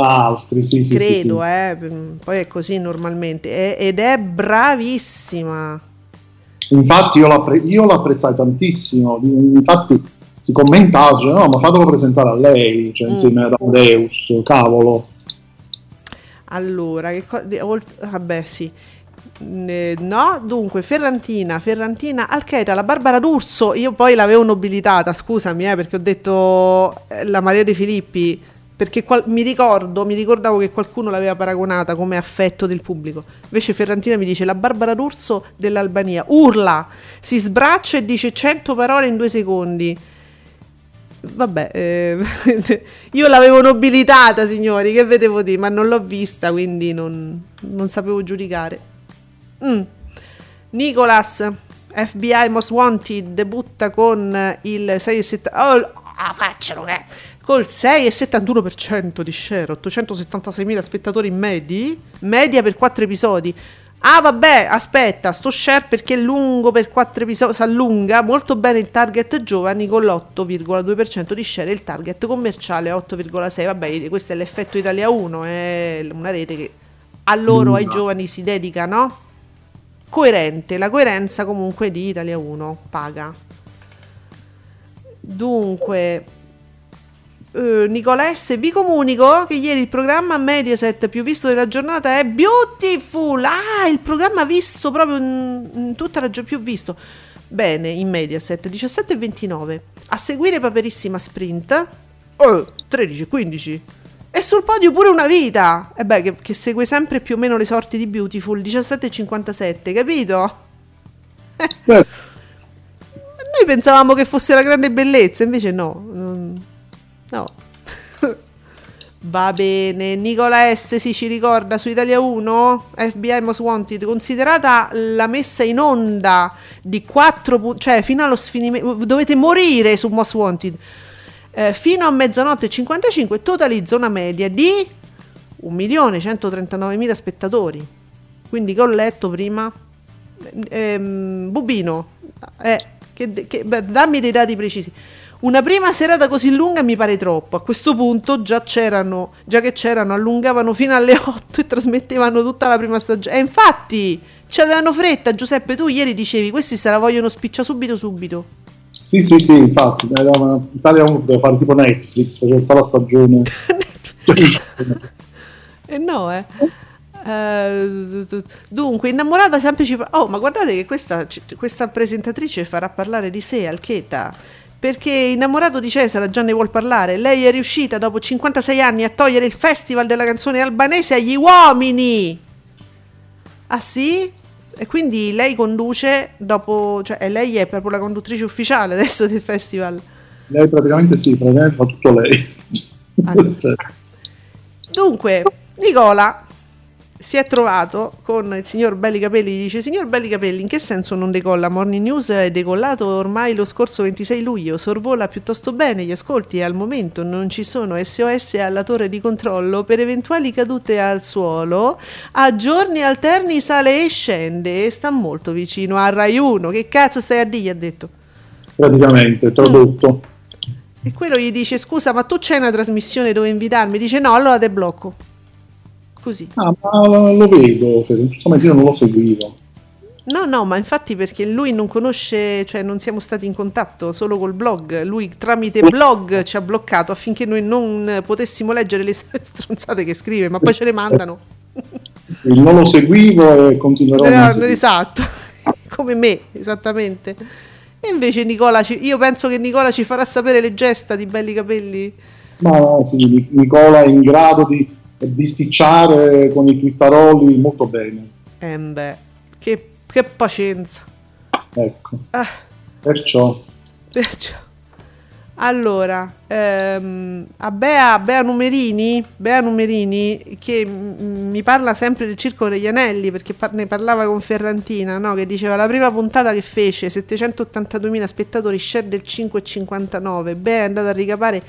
[SPEAKER 2] da altri, sì, sì,
[SPEAKER 1] credo,
[SPEAKER 2] sì.
[SPEAKER 1] Eh, poi è così normalmente, è, ed è bravissima.
[SPEAKER 2] Infatti io, l'appre- io l'apprezzai tantissimo, infatti si commentava, cioè, no, ma fatelo presentare a lei, cioè, mm. insieme ad Amadeus, cavolo.
[SPEAKER 1] Allora, che co- vabbè sì, no, dunque Ferrantina, Ferrantina, Alcheta, la Barbara D'Urso, io poi l'avevo nobilitata, scusami eh, perché ho detto eh, la Maria De Filippi, perché qual- mi ricordo, mi ricordavo che qualcuno l'aveva paragonata come affetto del pubblico, invece Ferrantina mi dice la Barbara D'Urso dell'Albania, urla, si sbraccia e dice 100 parole in due secondi. Vabbè, eh, [LAUGHS] io l'avevo nobilitata, signori, che vedevo di, ma non l'ho vista, quindi non, non sapevo giudicare. Mm. Nicolas, FBI Most Wanted, debutta con il 6,70. Oh, ah, facciano che. Col 6,71% di share, 876.000 spettatori medi, media per 4 episodi. Ah, vabbè, aspetta, sto share perché è lungo per 4 episodi, si allunga molto bene il target giovani con l'8,2% di share il target commerciale 8,6%. Vabbè, questo è l'effetto Italia 1, è una rete che a loro, ai giovani si dedica, no? coerente, la coerenza comunque di Italia 1 paga. Dunque, eh, Nicola S. Vi comunico che ieri il programma Mediaset più visto della giornata è Beautiful. Ah, il programma visto proprio in, in tutta la giornata, più visto. Bene, in Mediaset 17,29. A seguire Paperissima Sprint. Oh, 13,15. E sul podio pure una vita. E beh, che, che, segue sempre più o meno le sorti di Beautiful, 17,57, capito? Eh. Noi pensavamo che fosse la grande bellezza, invece no. No. [LAUGHS] Va bene, Nicola S si ci ricorda su Italia 1, FBI Most Wanted, considerata la messa in onda di 4 punti, cioè fino allo sfinimento, dovete morire su Most Wanted eh, fino a mezzanotte e 55 totalizza una media di 1.139.000 spettatori. Quindi che ho letto prima, ehm, Bubino, eh, che, che, beh, dammi dei dati precisi. Una prima serata così lunga mi pare troppo. A questo punto già c'erano, già che c'erano, allungavano fino alle [LAUGHS] 8 e trasmettevano tutta la prima stagione. E infatti ci avevano fretta. Giuseppe, tu ieri dicevi questi se la vogliono spiccia subito subito.
[SPEAKER 2] Sì, sì, sì, infatti, Italia 1 poteva fare tipo Netflix, faceva tutta la stagione. [LAUGHS]
[SPEAKER 1] eh no, eh. Uh, dunque, innamorata sempre ci fa... Oh, ma guardate che questa, questa presentatrice farà parlare di sé, Alcheta. Perché innamorato di Cesare già ne vuol parlare. Lei è riuscita dopo 56 anni a togliere il festival della canzone albanese agli uomini. Ah sì? E quindi lei conduce dopo, cioè lei è proprio la conduttrice ufficiale adesso del festival.
[SPEAKER 2] Lei praticamente sì, praticamente fa tutto lei.
[SPEAKER 1] Allora. [LAUGHS] cioè. Dunque, Nicola si è trovato con il signor Belli Capelli, gli dice signor Belli Capelli in che senso non decolla? Morning News è decollato ormai lo scorso 26 luglio, sorvola piuttosto bene gli ascolti e al momento non ci sono SOS alla torre di controllo per eventuali cadute al suolo, a giorni alterni sale e scende e sta molto vicino a Rai 1, che cazzo stai a dire? gli ha detto.
[SPEAKER 2] Praticamente, tradotto.
[SPEAKER 1] Mm. E quello gli dice scusa ma tu c'hai una trasmissione dove invitarmi? Dice no, allora te blocco così.
[SPEAKER 2] Ah, ma lo vedo, giustamente io non lo seguivo.
[SPEAKER 1] No, no, ma infatti perché lui non conosce, cioè non siamo stati in contatto solo col blog, lui tramite blog ci ha bloccato affinché noi non potessimo leggere le [LAUGHS] stronzate che scrive, ma poi ce le mandano.
[SPEAKER 2] Sì, sì, non lo seguivo e continuerò
[SPEAKER 1] a no, Esatto, [LAUGHS] come me, esattamente. E invece Nicola, ci, io penso che Nicola ci farà sapere le gesta di belli capelli.
[SPEAKER 2] Ma sì, Nicola è in grado di bisticciare con i twittaroli molto bene.
[SPEAKER 1] Eh beh, che, che pazienza.
[SPEAKER 2] Ecco. Ah. Perciò.
[SPEAKER 1] Perciò. Allora, ehm, a Bea, Bea, Numerini, Bea Numerini, che m- mi parla sempre del Circo degli Anelli, perché par- ne parlava con Ferrantina, no? che diceva la prima puntata che fece, 782.000 spettatori, share del 5,59, Bea è andata a ricapare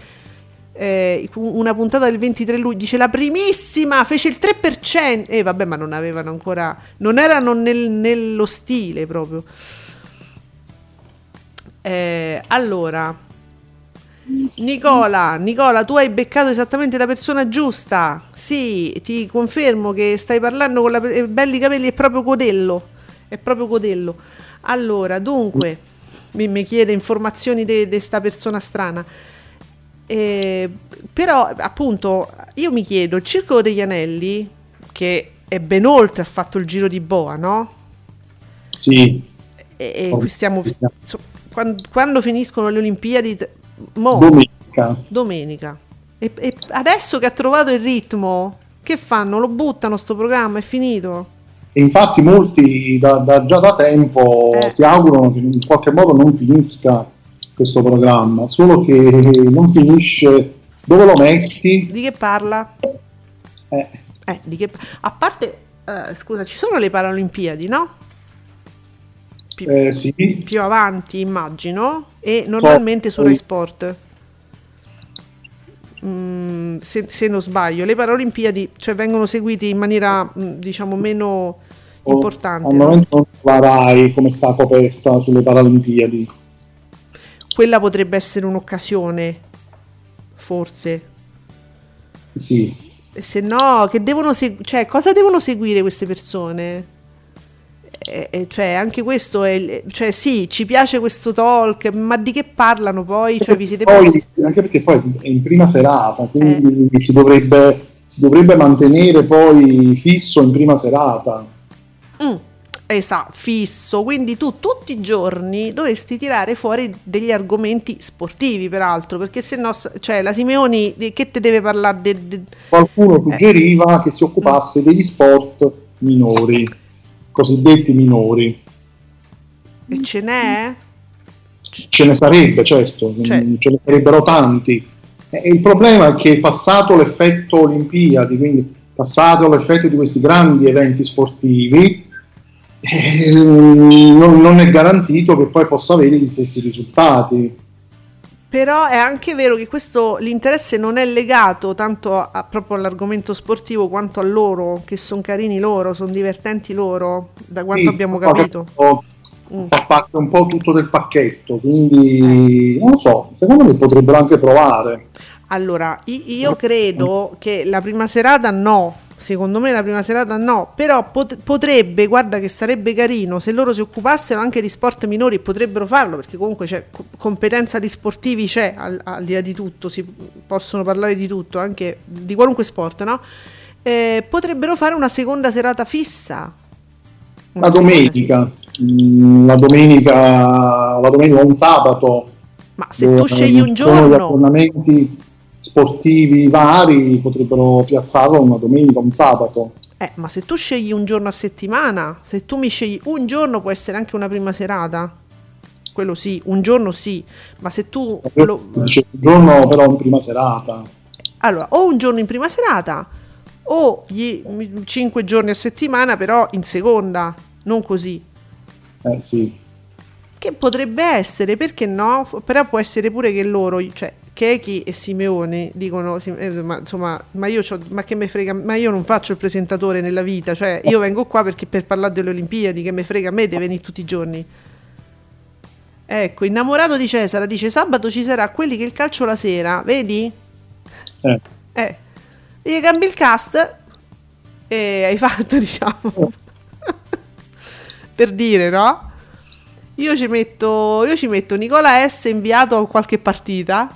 [SPEAKER 1] eh, una puntata del 23 luglio, dice la primissima, fece il 3%, e eh, vabbè ma non avevano ancora, non erano nel, nello stile proprio. Eh, allora, Nicola, Nicola, tu hai beccato esattamente la persona giusta. Sì, ti confermo che stai parlando con la eh, belli capelli, è proprio Codello. È proprio Codello. Allora, dunque, mi, mi chiede informazioni di questa persona strana. Eh, però appunto io mi chiedo, il Circolo degli Anelli, che è ben oltre, ha fatto il giro di boa, no?
[SPEAKER 2] Sì.
[SPEAKER 1] E, e stiamo, quando, quando, finiscono le Olimpiadi? Mo,
[SPEAKER 2] domenica.
[SPEAKER 1] Domenica. E, e, adesso che ha trovato il ritmo, che fanno? Lo buttano sto programma? È finito?
[SPEAKER 2] E infatti molti da, da, già da tempo eh. si augurano che in qualche modo non finisca questo programma, solo che non finisce dove lo metti.
[SPEAKER 1] Di che parla?
[SPEAKER 2] Eh.
[SPEAKER 1] Eh, di che... A parte, uh, scusa, ci sono le Paralimpiadi, no?
[SPEAKER 2] Pi- eh, sì.
[SPEAKER 1] Più avanti, immagino, e normalmente so, su Rai Sport. Mm, se, se, non sbaglio, le Paralimpiadi cioè, vengono seguite in maniera, mm, diciamo, meno importante.
[SPEAKER 2] Al momento non la Rai come sta coperta sulle Paralimpiadi
[SPEAKER 1] quella potrebbe essere un'occasione, forse.
[SPEAKER 2] Sì.
[SPEAKER 1] Se no, che devono segu- cioè, cosa devono seguire queste persone? Eh, cioè, anche questo è, cioè, sì, ci piace questo talk, ma di che parlano poi? Cioè, vi siete
[SPEAKER 2] poi, posti... Anche perché poi è in prima serata, quindi eh. si, dovrebbe, si dovrebbe mantenere poi fisso in prima serata.
[SPEAKER 1] Mm. Esatto, fisso, quindi tu tutti i giorni dovresti tirare fuori degli argomenti sportivi, peraltro, perché se no, cioè la Simeoni che te deve parlare? De, de...
[SPEAKER 2] Qualcuno eh. suggeriva eh. che si occupasse degli sport minori, cosiddetti minori.
[SPEAKER 1] E ce n'è?
[SPEAKER 2] Ce ne sarebbe, certo, cioè. ce ne sarebbero tanti. E il problema è che passato l'effetto Olimpiadi, quindi passato l'effetto di questi grandi eventi sportivi, eh, non, non è garantito che poi possa avere gli stessi risultati.
[SPEAKER 1] Però è anche vero che questo l'interesse non è legato tanto a, a, proprio all'argomento sportivo quanto a loro, che sono carini loro, sono divertenti loro, da quanto sì, abbiamo capito.
[SPEAKER 2] Fa, mm. fa parte un po' tutto del pacchetto, quindi non lo so, secondo me potrebbero anche provare.
[SPEAKER 1] Allora, io credo che la prima serata no, secondo me la prima serata no, però pot- potrebbe, guarda che sarebbe carino se loro si occupassero anche di sport minori, potrebbero farlo perché comunque c'è co- competenza di sportivi c'è al, al, di là di tutto, si possono parlare di tutto, anche di qualunque sport, no? eh, potrebbero fare una seconda serata fissa.
[SPEAKER 2] Una la domenica, mm, la domenica, la domenica o un sabato.
[SPEAKER 1] Ma se tu scegli un giorno...
[SPEAKER 2] Gli abbonamenti sportivi vari potrebbero piazzarlo una domenica, un sabato.
[SPEAKER 1] Eh, ma se tu scegli un giorno a settimana, se tu mi scegli un giorno può essere anche una prima serata. Quello sì, un giorno sì, ma se tu...
[SPEAKER 2] Lo... un giorno però in prima serata.
[SPEAKER 1] Allora, o un giorno in prima serata o gli 5 giorni a settimana però in seconda, non così.
[SPEAKER 2] Eh sì.
[SPEAKER 1] Che potrebbe essere, perché no? Però può essere pure che loro, cioè Chechi e Simeone dicono, eh, ma, insomma, ma io, ma che me frega, ma io non faccio il presentatore nella vita, cioè io vengo qua perché per parlare delle Olimpiadi, che me frega a me deve venire tutti i giorni. Ecco, innamorato di Cesare dice sabato ci sarà quelli che il calcio la sera, vedi?
[SPEAKER 2] Eh.
[SPEAKER 1] Eh gli cambi il cast e hai fatto, [LAUGHS] diciamo, per dire, no? Io ci metto, io ci metto Nicola S inviato a qualche partita.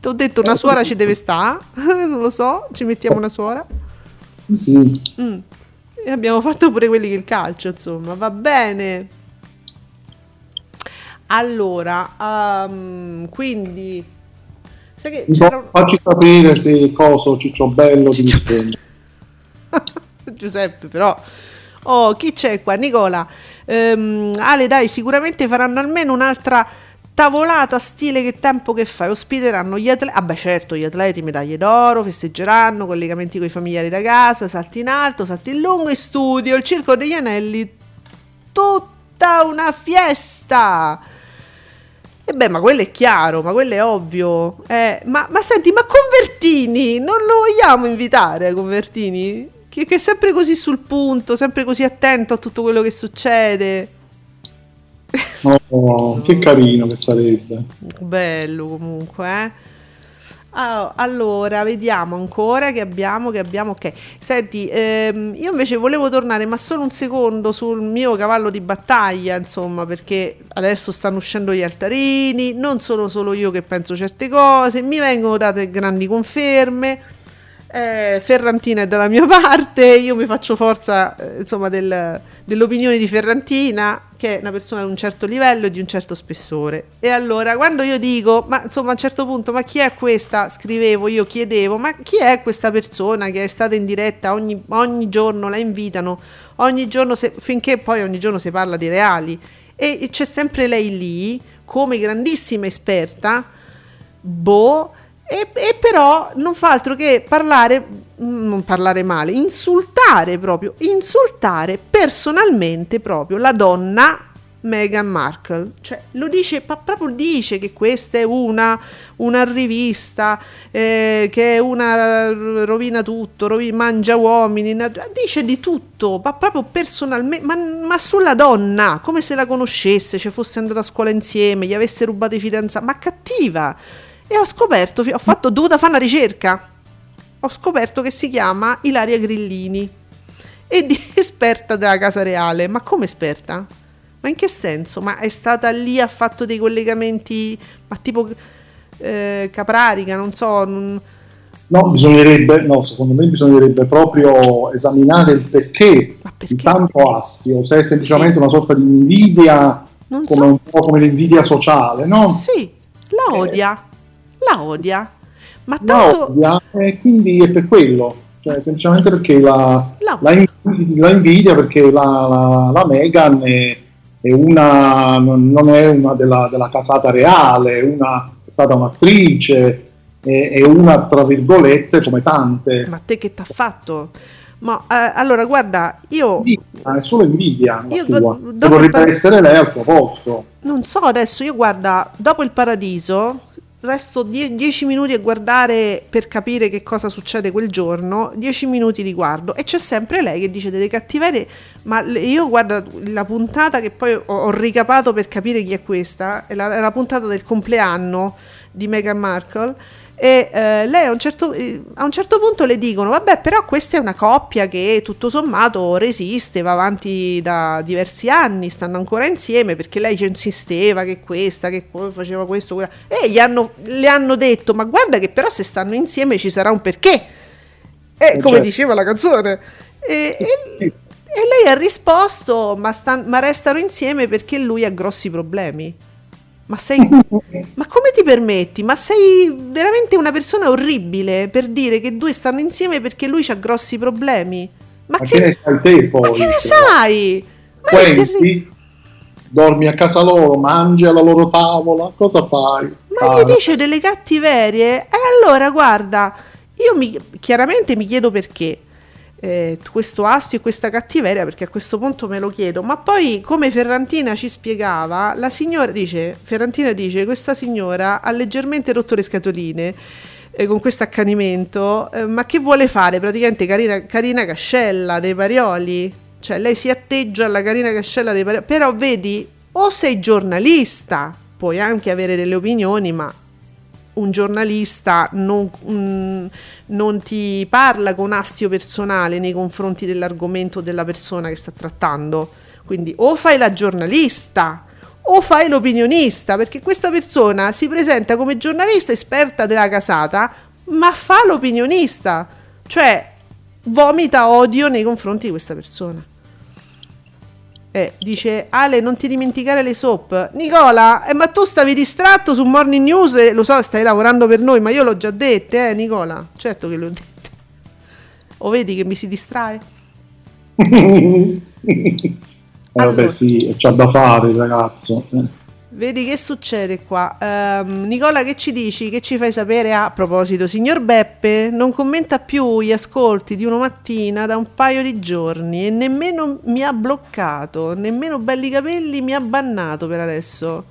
[SPEAKER 1] Ti ho detto una suora ci deve stare, [LAUGHS] non lo so, ci mettiamo una suora.
[SPEAKER 2] Sì.
[SPEAKER 1] Mm. E abbiamo fatto pure quelli che il calcio, insomma, va bene. Allora, um, quindi
[SPEAKER 2] Sai che c'era... Facci sapere se coso Ciccio Bello ti risponde. [LAUGHS]
[SPEAKER 1] Giuseppe, però. Oh, chi c'è qua? Nicola. Ehm, Ale, dai, sicuramente faranno almeno un'altra tavolata stile che tempo che fai ospiteranno gli atleti ah beh certo gli atleti medaglie d'oro festeggeranno collegamenti con i familiari da casa salti in alto salti in lungo in studio il circo degli anelli tutta una fiesta e beh, ma quello è chiaro, ma quello è ovvio. Eh, ma, ma, senti, ma Convertini, non lo vogliamo invitare Convertini? Che, che, è sempre così sul punto, sempre così attento a tutto quello che succede.
[SPEAKER 2] Oh, che carino che sarebbe.
[SPEAKER 1] Bello comunque, eh. Oh, allora, vediamo ancora che abbiamo, che abbiamo, ok. Senti, ehm, io invece volevo tornare, ma solo un secondo, sul mio cavallo di battaglia, insomma, perché adesso stanno uscendo gli altarini, non sono solo io che penso certe cose, mi vengono date grandi conferme eh, Ferrantina è dalla mia [LAUGHS] parte, io mi faccio forza eh, insomma del, dell'opinione di Ferrantina che è una persona di un certo livello e di un certo spessore. E allora quando io dico ma insomma a un certo punto ma chi è questa? scrivevo io chiedevo ma chi è questa persona che è stata in diretta ogni, ogni giorno la invitano? Ogni giorno se, finché poi ogni giorno si parla di reali. E c'è sempre lei lì come grandissima esperta boh e, e, però non fa altro che parlare, non parlare male, insultare proprio, insultare personalmente proprio la donna Meghan Markle. Cioè, lo dice, proprio dice che questa è una, una rivista, eh, che è una rovina tutto, rovina, mangia uomini, dice di tutto, ma proprio personalmente, ma, ma, sulla donna, come se la conoscesse, cioè fosse andata a scuola insieme, gli avesse rubato i fidanzati, ma cattiva e ho scoperto, ho fatto, dovuta fare una ricerca, ho scoperto che si chiama Ilaria Grillini e di [LAUGHS] esperta della Casa Reale. Ma come esperta? Ma in che senso? Ma è stata lì, ha fatto dei collegamenti, ma tipo eh, Caprarica, non so... Non...
[SPEAKER 2] No, bisognerebbe, no, secondo me bisognerebbe proprio esaminare il perché, perché? di tanto astio, se è semplicemente sì. una sorta di invidia, come so. un po' come l'invidia sociale, no?
[SPEAKER 1] Sì, la odia. Eh la odia. Ma tanto...
[SPEAKER 2] La odia e quindi è per quello, cioè semplicemente perché la, la... la, la invidia perché la, la, la Megan è, è, una, non è una della, della casata reale, una, è stata un'attrice, è, è una tra virgolette come tante.
[SPEAKER 1] Ma te che t'ha fatto? Ma eh, allora guarda, io.
[SPEAKER 2] è solo invidia. Io do, vorrei par- essere lei al suo posto.
[SPEAKER 1] Non so adesso, io guarda, dopo il paradiso, resto 10 minuti a guardare per capire che cosa succede quel giorno, 10 minuti di guardo e c'è sempre lei che dice delle cattiverie, ma io guardo la puntata che poi ho, ho ricapato per capire chi è questa, è la, è la puntata del compleanno di Meghan Markle e eh, lei a un, certo, eh, a un, certo, punto le dicono vabbè però questa è una coppia che tutto sommato resiste va avanti da diversi anni stanno ancora insieme perché lei ci insisteva che questa che faceva questo quella. e gli hanno, le hanno detto ma guarda che però se stanno insieme ci sarà un perché eh, come certo. diceva la canzone. E, e, e, lei ha risposto, ma, stan, ma restano insieme perché lui ha grossi problemi. Ma sei. ma come ti permetti? Ma sei veramente una persona orribile per dire che due stanno insieme perché lui ha grossi problemi.
[SPEAKER 2] Ma, ma che, che, ne sai te poi?
[SPEAKER 1] Ma che ne sai?
[SPEAKER 2] Ma Quenti, dormi a casa loro, mangi alla loro tavola, cosa fai?
[SPEAKER 1] Ma ah, gli dice delle cattiverie? E allora guarda, io mi, chiaramente mi chiedo perché eh, questo astio e questa cattiveria, perché a questo punto me lo chiedo, ma poi come Ferrantina ci spiegava, la signora dice, Ferrantina dice, questa signora ha leggermente rotto le scatoline eh, con questo accanimento, eh, ma che vuole fare? Praticamente Carina, Carina Cascella dei Parioli, cioè lei si atteggia alla Carina Cascella dei Parioli, però vedi, o sei giornalista, puoi anche avere delle opinioni, ma un giornalista non, mm, non, ti parla con astio personale nei confronti dell'argomento della persona che sta trattando. Quindi o fai la giornalista o fai l'opinionista, perché questa persona si presenta come giornalista esperta della casata, ma fa l'opinionista, cioè vomita odio nei confronti di questa persona. Eh, dice Ale, non ti dimenticare le soap. Nicola, eh, ma tu stavi distratto su Morning News lo so, stai lavorando per noi, ma io l'ho già detto, eh, Nicola. Certo che l'ho detto. O vedi che mi si distrae? [LAUGHS]
[SPEAKER 2] eh, allora. Vabbè, sì, c'ha da fare il ragazzo.
[SPEAKER 1] Vedi che succede qua. Um, Nicola, che ci dici? Che ci fai sapere a proposito? Signor Beppe non commenta più gli ascolti di una mattina da un paio di giorni e nemmeno mi ha bloccato, nemmeno belli capelli mi ha bannato per adesso.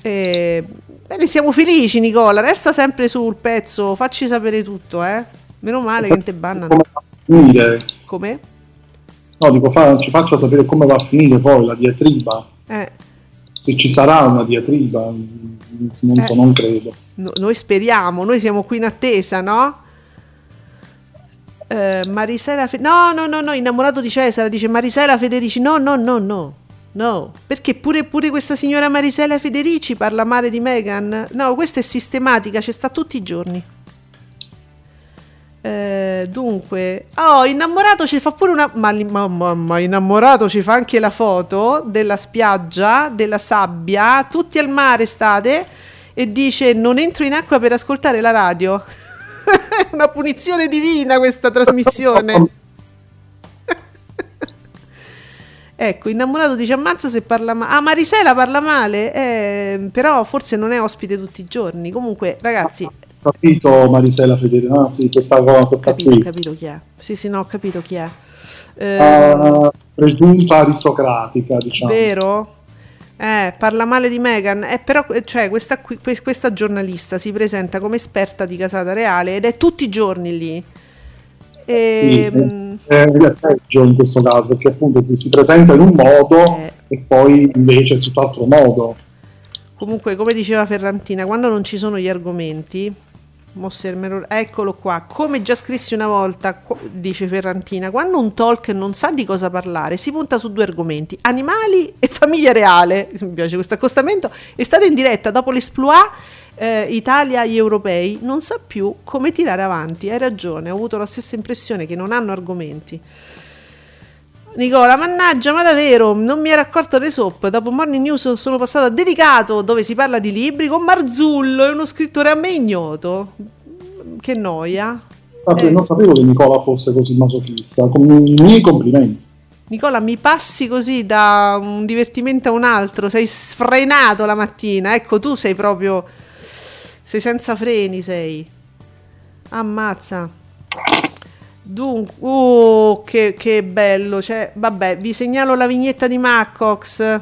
[SPEAKER 1] E... Bene, siamo felici Nicola, resta sempre sul pezzo, facci sapere tutto, eh. Meno male che non ti bannano.
[SPEAKER 2] Come?
[SPEAKER 1] Come?
[SPEAKER 2] No, dico, fa, ci faccia sapere come va a finire poi la diatriba.
[SPEAKER 1] Eh.
[SPEAKER 2] Se ci sarà una diatriba, non, eh. non credo.
[SPEAKER 1] No, noi speriamo, noi siamo qui in attesa, no? Eh, Marisela Fe- no no no no innamorato di Cesare dice Marisela Federici no no no no no perché pure, pure questa signora Marisela Federici parla male di Meghan no questa è sistematica c'è sta tutti i giorni eh, dunque, oh, innamorato ci fa pure una. Ma, ma, ma, ma, innamorato ci fa anche la foto della spiaggia, della sabbia, tutti al mare state. E dice: Non entro in acqua per ascoltare la radio. È [LAUGHS] una punizione divina questa trasmissione. [LAUGHS] ecco, innamorato dice: Ammazza se parla male. Ah, Marisela parla male, eh, però forse non è ospite tutti i giorni. Comunque, ragazzi
[SPEAKER 2] capito Marisela Federico, ah, sì, questa, questa
[SPEAKER 1] capito,
[SPEAKER 2] qui.
[SPEAKER 1] Capito chi è. Sì, sì, no, ho capito chi è.
[SPEAKER 2] Eh, uh, presunta aristocratica, diciamo.
[SPEAKER 1] Vero? Eh, parla male di Meghan, eh, però cioè, questa, qui, questa giornalista si presenta come esperta di casata reale ed è tutti i giorni lì.
[SPEAKER 2] E, sì, mh, è, è peggio in questo caso perché appunto si presenta in un modo eh, e poi invece è tutt'altro modo.
[SPEAKER 1] Comunque, come diceva Ferrantina, quando non ci sono gli argomenti, Eccolo qua. Come già scrissi una volta, dice Ferrantina, quando un talk non sa di cosa parlare, si punta su due argomenti: animali e famiglia reale. Mi piace questo accostamento. È stata in diretta dopo l'esploit eh, Italia gli europei, non sa più come tirare avanti. Hai ragione, ho avuto la stessa impressione che non hanno argomenti. Nicola, mannaggia, ma davvero non mi ero accorto delle soap. Dopo Morning News sono passato a Dedicato, dove si parla di libri, con Marzullo, è uno scrittore a me ignoto. Che noia.
[SPEAKER 2] Eh. Non sapevo che Nicola fosse così masochista. Con i miei complimenti.
[SPEAKER 1] Nicola, mi passi così da un divertimento a un altro, sei sfrenato la mattina. Ecco, tu sei proprio. Sei senza freni, sei. Ammazza. Dunque, oh, che, che, bello. Cioè, vabbè, vi segnalo la vignetta di Maccox.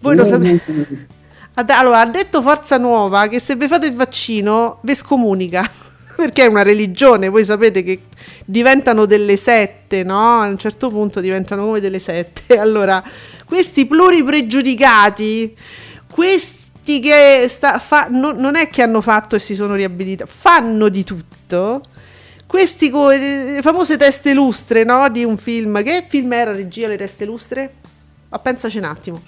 [SPEAKER 1] Voi lo sapete. [LAUGHS] Allora, ha detto Forza Nuova che se vi fate il vaccino, vi scomunica. [LAUGHS] Perché è una religione, voi sapete che diventano delle sette, no? A un certo punto diventano come delle sette. [LAUGHS] Allora, questi pluripregiudicati, questi che sta, fa, no, non è che hanno fatto e si sono riabilitati, fanno di tutto questi co- eh, famose teste lustre, no? Di un film. Che film era regia le teste lustre? Ma pensaci un attimo.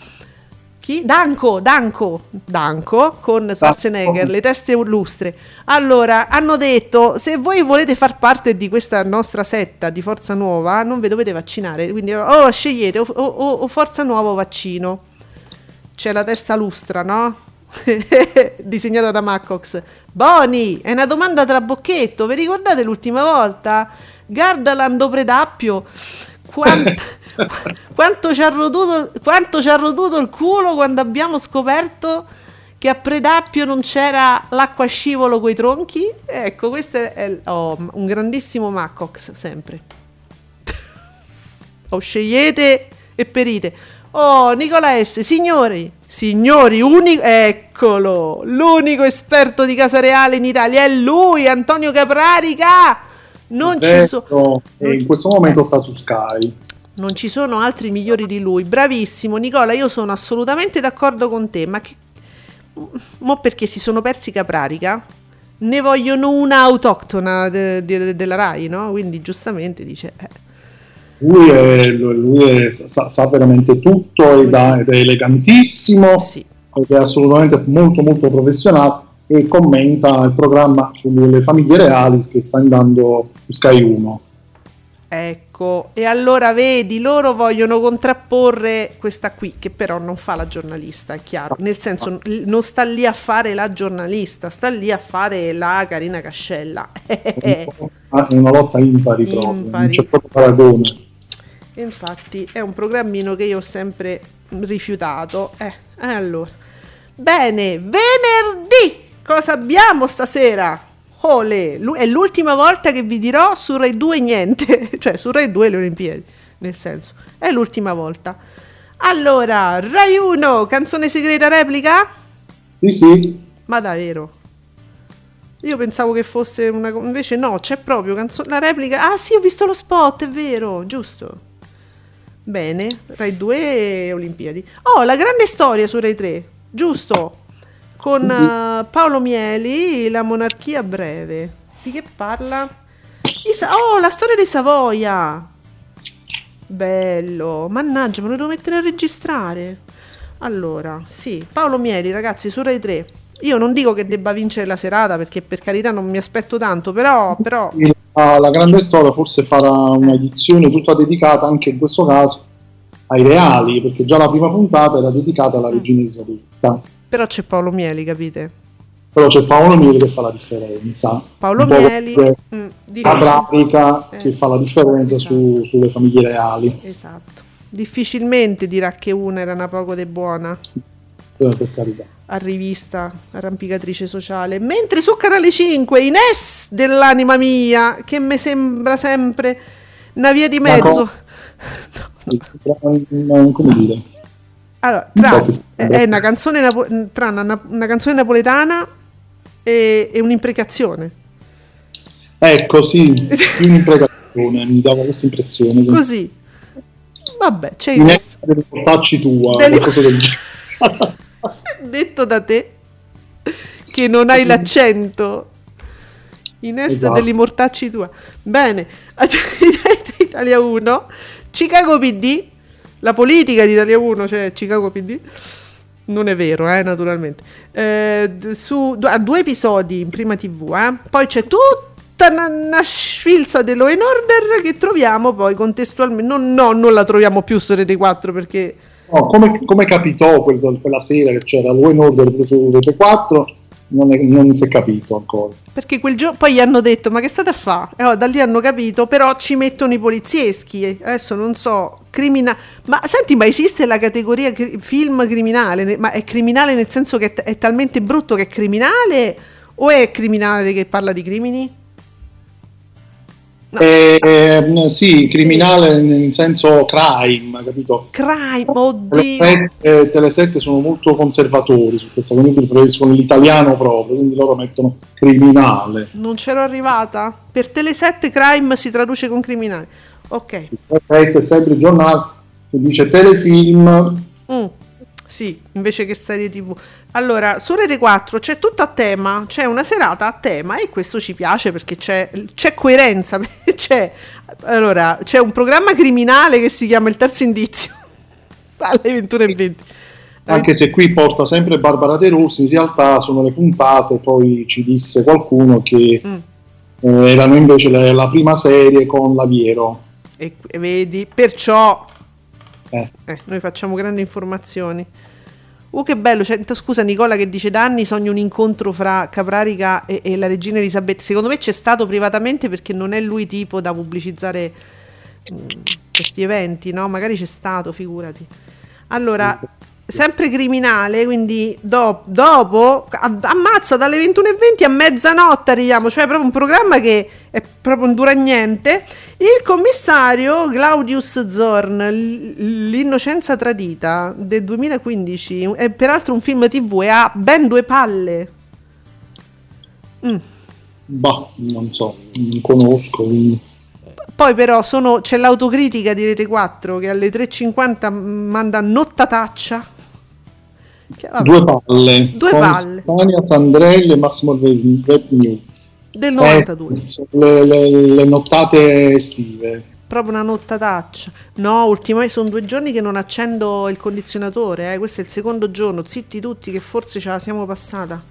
[SPEAKER 1] chi? Danco, Danco, Danco con Schwarzenegger, le teste lustre. Allora, hanno detto, se voi volete far parte di questa nostra setta di Forza Nuova, non vi dovete vaccinare, quindi o oh, scegliete o, o, o Forza Nuova o vaccino. C'è la testa lustra, no? [LAUGHS] Disegnata da Macox. Boni, è una domanda tra bocchetto, vi ricordate l'ultima volta? Gardaland Predappio, quanto... [LAUGHS] quanto, ci ha rotuto, quanto ci ha rotuto il culo quando abbiamo scoperto che a Predappio non c'era l'acqua scivolo coi tronchi? Ecco, questo è oh, un grandissimo Macox, sempre. [LAUGHS] o oh, scegliete e perite. Oh, Nicola S, signori, signori, unico, eccolo, l'unico esperto di Casa Reale in Italia è lui, Antonio Caprarica. Non ci sono.
[SPEAKER 2] in questo momento sta su Sky
[SPEAKER 1] non ci sono altri migliori di lui. Bravissimo Nicola, io sono assolutamente d'accordo con te, ma che... Mo perché si sono persi Caprarica? Ne vogliono una autoctona de- de- della RAI, no? Quindi giustamente dice... Eh.
[SPEAKER 2] Lui, è, lui è, sa, sa, veramente tutto ed, ed, è elegantissimo, sì. ed è assolutamente molto molto professionale e commenta il programma sulle famiglie reali che sta andando su Sky 1.
[SPEAKER 1] Ecco, e allora vedi, loro vogliono contrapporre questa qui, che però non fa la giornalista, è chiaro. Nel senso, non sta lì a fare la giornalista, sta lì a fare la Carina Cascella.
[SPEAKER 2] è una lotta impari, [LAUGHS] proprio, impari. non c'è proprio paragone.
[SPEAKER 1] Infatti è un programmino che io ho sempre rifiutato. Eh, eh allora. Bene, venerdì! Cosa abbiamo stasera? Ole, è l'ultima volta che vi dirò su Rai 2 niente, [LAUGHS] cioè su Rai 2 le Olimpiadi, nel senso, è l'ultima volta. Allora, Rai 1, canzone segreta replica?
[SPEAKER 2] Sì, sì.
[SPEAKER 1] Ma davvero? Io pensavo che fosse una... invece no, c'è proprio canzone... la replica... Ah sì, ho visto lo spot, è vero, giusto. Bene, Rai 2 Olimpiadi. Oh, la grande storia su Rai 3, giusto? con uh, Paolo Mieli, La monarchia breve. Di che parla? Sa- oh, la storia di Savoia. Bello. Mannaggia, me lo devo mettere a registrare. Allora, sì, Paolo Mieli, ragazzi, su Rai 3. Io non dico che debba vincere la serata perché per carità non mi aspetto tanto, però... però...
[SPEAKER 2] La grande storia forse farà un'edizione tutta dedicata anche in questo caso ai reali, perché già la prima puntata era dedicata alla regina Elisabetta.
[SPEAKER 1] Però c'è Paolo Mieli, capite?
[SPEAKER 2] Però c'è Paolo Mieli che fa la differenza.
[SPEAKER 1] Paolo Mieli,
[SPEAKER 2] mm, la pratica eh, che fa la differenza esatto. su, sulle famiglie reali.
[SPEAKER 1] Esatto. Difficilmente dirà che una era una poco de buona. A rivista, arrampicatrice sociale. Mentre su Canale 5, Ines dell'anima mia, che mi sembra sempre una via di mezzo. [LAUGHS]
[SPEAKER 2] No, no. Come dire?
[SPEAKER 1] Allora, tra, è una canzone, napo- tra una, una, canzone napoletana e, e un'imprecazione.
[SPEAKER 2] Ecco, sì, un'imprecazione, mi dava questa impressione.
[SPEAKER 1] Così. Vabbè, c'è
[SPEAKER 2] delle portacci tua, delle... del [LAUGHS]
[SPEAKER 1] Detto da te, che non hai l'accento. Ines esatto. degli mortacci tua. Bene, [LAUGHS] Italia 1, Chicago PD, la politica di Italia 1, cioè Chicago PD, non è vero, eh, naturalmente. Eh, su, a due episodi in prima TV, eh. poi c'è tutta una, una sfilza dello in order che troviamo poi contestualmente. No, no, non la troviamo più su Rete 4 perché.
[SPEAKER 2] No, come, come capitò quel, quella sera che c'era lo in order su Rete 4 non, è, non, si è capito ancora.
[SPEAKER 1] Perché quel giorno poi gli hanno detto: Ma che state a fare? E allora, da lì hanno capito, però ci mettono i polizieschi. Adesso non so, criminale. Ma senti, ma esiste la categoria cri- film criminale? Ma è criminale nel senso che è, t- è talmente brutto che è criminale? O è criminale che parla di crimini?
[SPEAKER 2] No. Eh, sì, criminale in senso crime, capito?
[SPEAKER 1] Crime, oddio.
[SPEAKER 2] Tele 7 sono molto conservatori su questa, quindi preferiscono l'italiano proprio, quindi loro mettono criminale.
[SPEAKER 1] Non c'ero arrivata. Per Tele 7 crime si traduce con criminale. Ok.
[SPEAKER 2] È sempre il giornale che dice telefilm.
[SPEAKER 1] Mm. Sì, invece che serie tv. Allora, su Rete 4 c'è tutto a tema, c'è una serata a tema e questo ci piace perché c'è, c'è coerenza. [LAUGHS] c'è, allora, c'è un programma criminale che si chiama Il Terzo Indizio [LAUGHS] alle 21.20.
[SPEAKER 2] Anche se qui porta sempre Barbara De Rossi, in realtà sono le puntate, poi ci disse qualcuno che mm. eh, erano invece le, la prima serie con Laviero.
[SPEAKER 1] E vedi, perciò eh. Eh, noi facciamo grandi informazioni. Oh, che bello! Cioè, scusa, Nicola che dice da anni sogno un incontro fra Caprarica e, e, la regina Elisabetta. Secondo me c'è stato privatamente perché non è lui tipo da pubblicizzare mh, mm, questi eventi, no? Magari c'è stato, figurati. Allora, sempre criminale, quindi do, dopo, ammazza dalle 21.20 a mezzanotte arriviamo, cioè proprio un programma che è proprio non dura niente. Il commissario Claudius Zorn, L'innocenza tradita del 2015, è peraltro un film tv e ha ben due palle.
[SPEAKER 2] Mm. Bah, non so, non conosco.
[SPEAKER 1] Poi però sono, c'è l'autocritica di Rete 4 che alle 3.50 manda nottataccia
[SPEAKER 2] due palle.
[SPEAKER 1] Due palle.
[SPEAKER 2] Spagna, Sandrelli e Massimo Vergni.
[SPEAKER 1] Del 92.
[SPEAKER 2] Eh, le, le, le, nottate estive.
[SPEAKER 1] Proprio una nottataccia. No, ultimamente sono due giorni che non accendo il condizionatore. Eh. Questo è il secondo giorno. Zitti tutti che forse ce la siamo passata.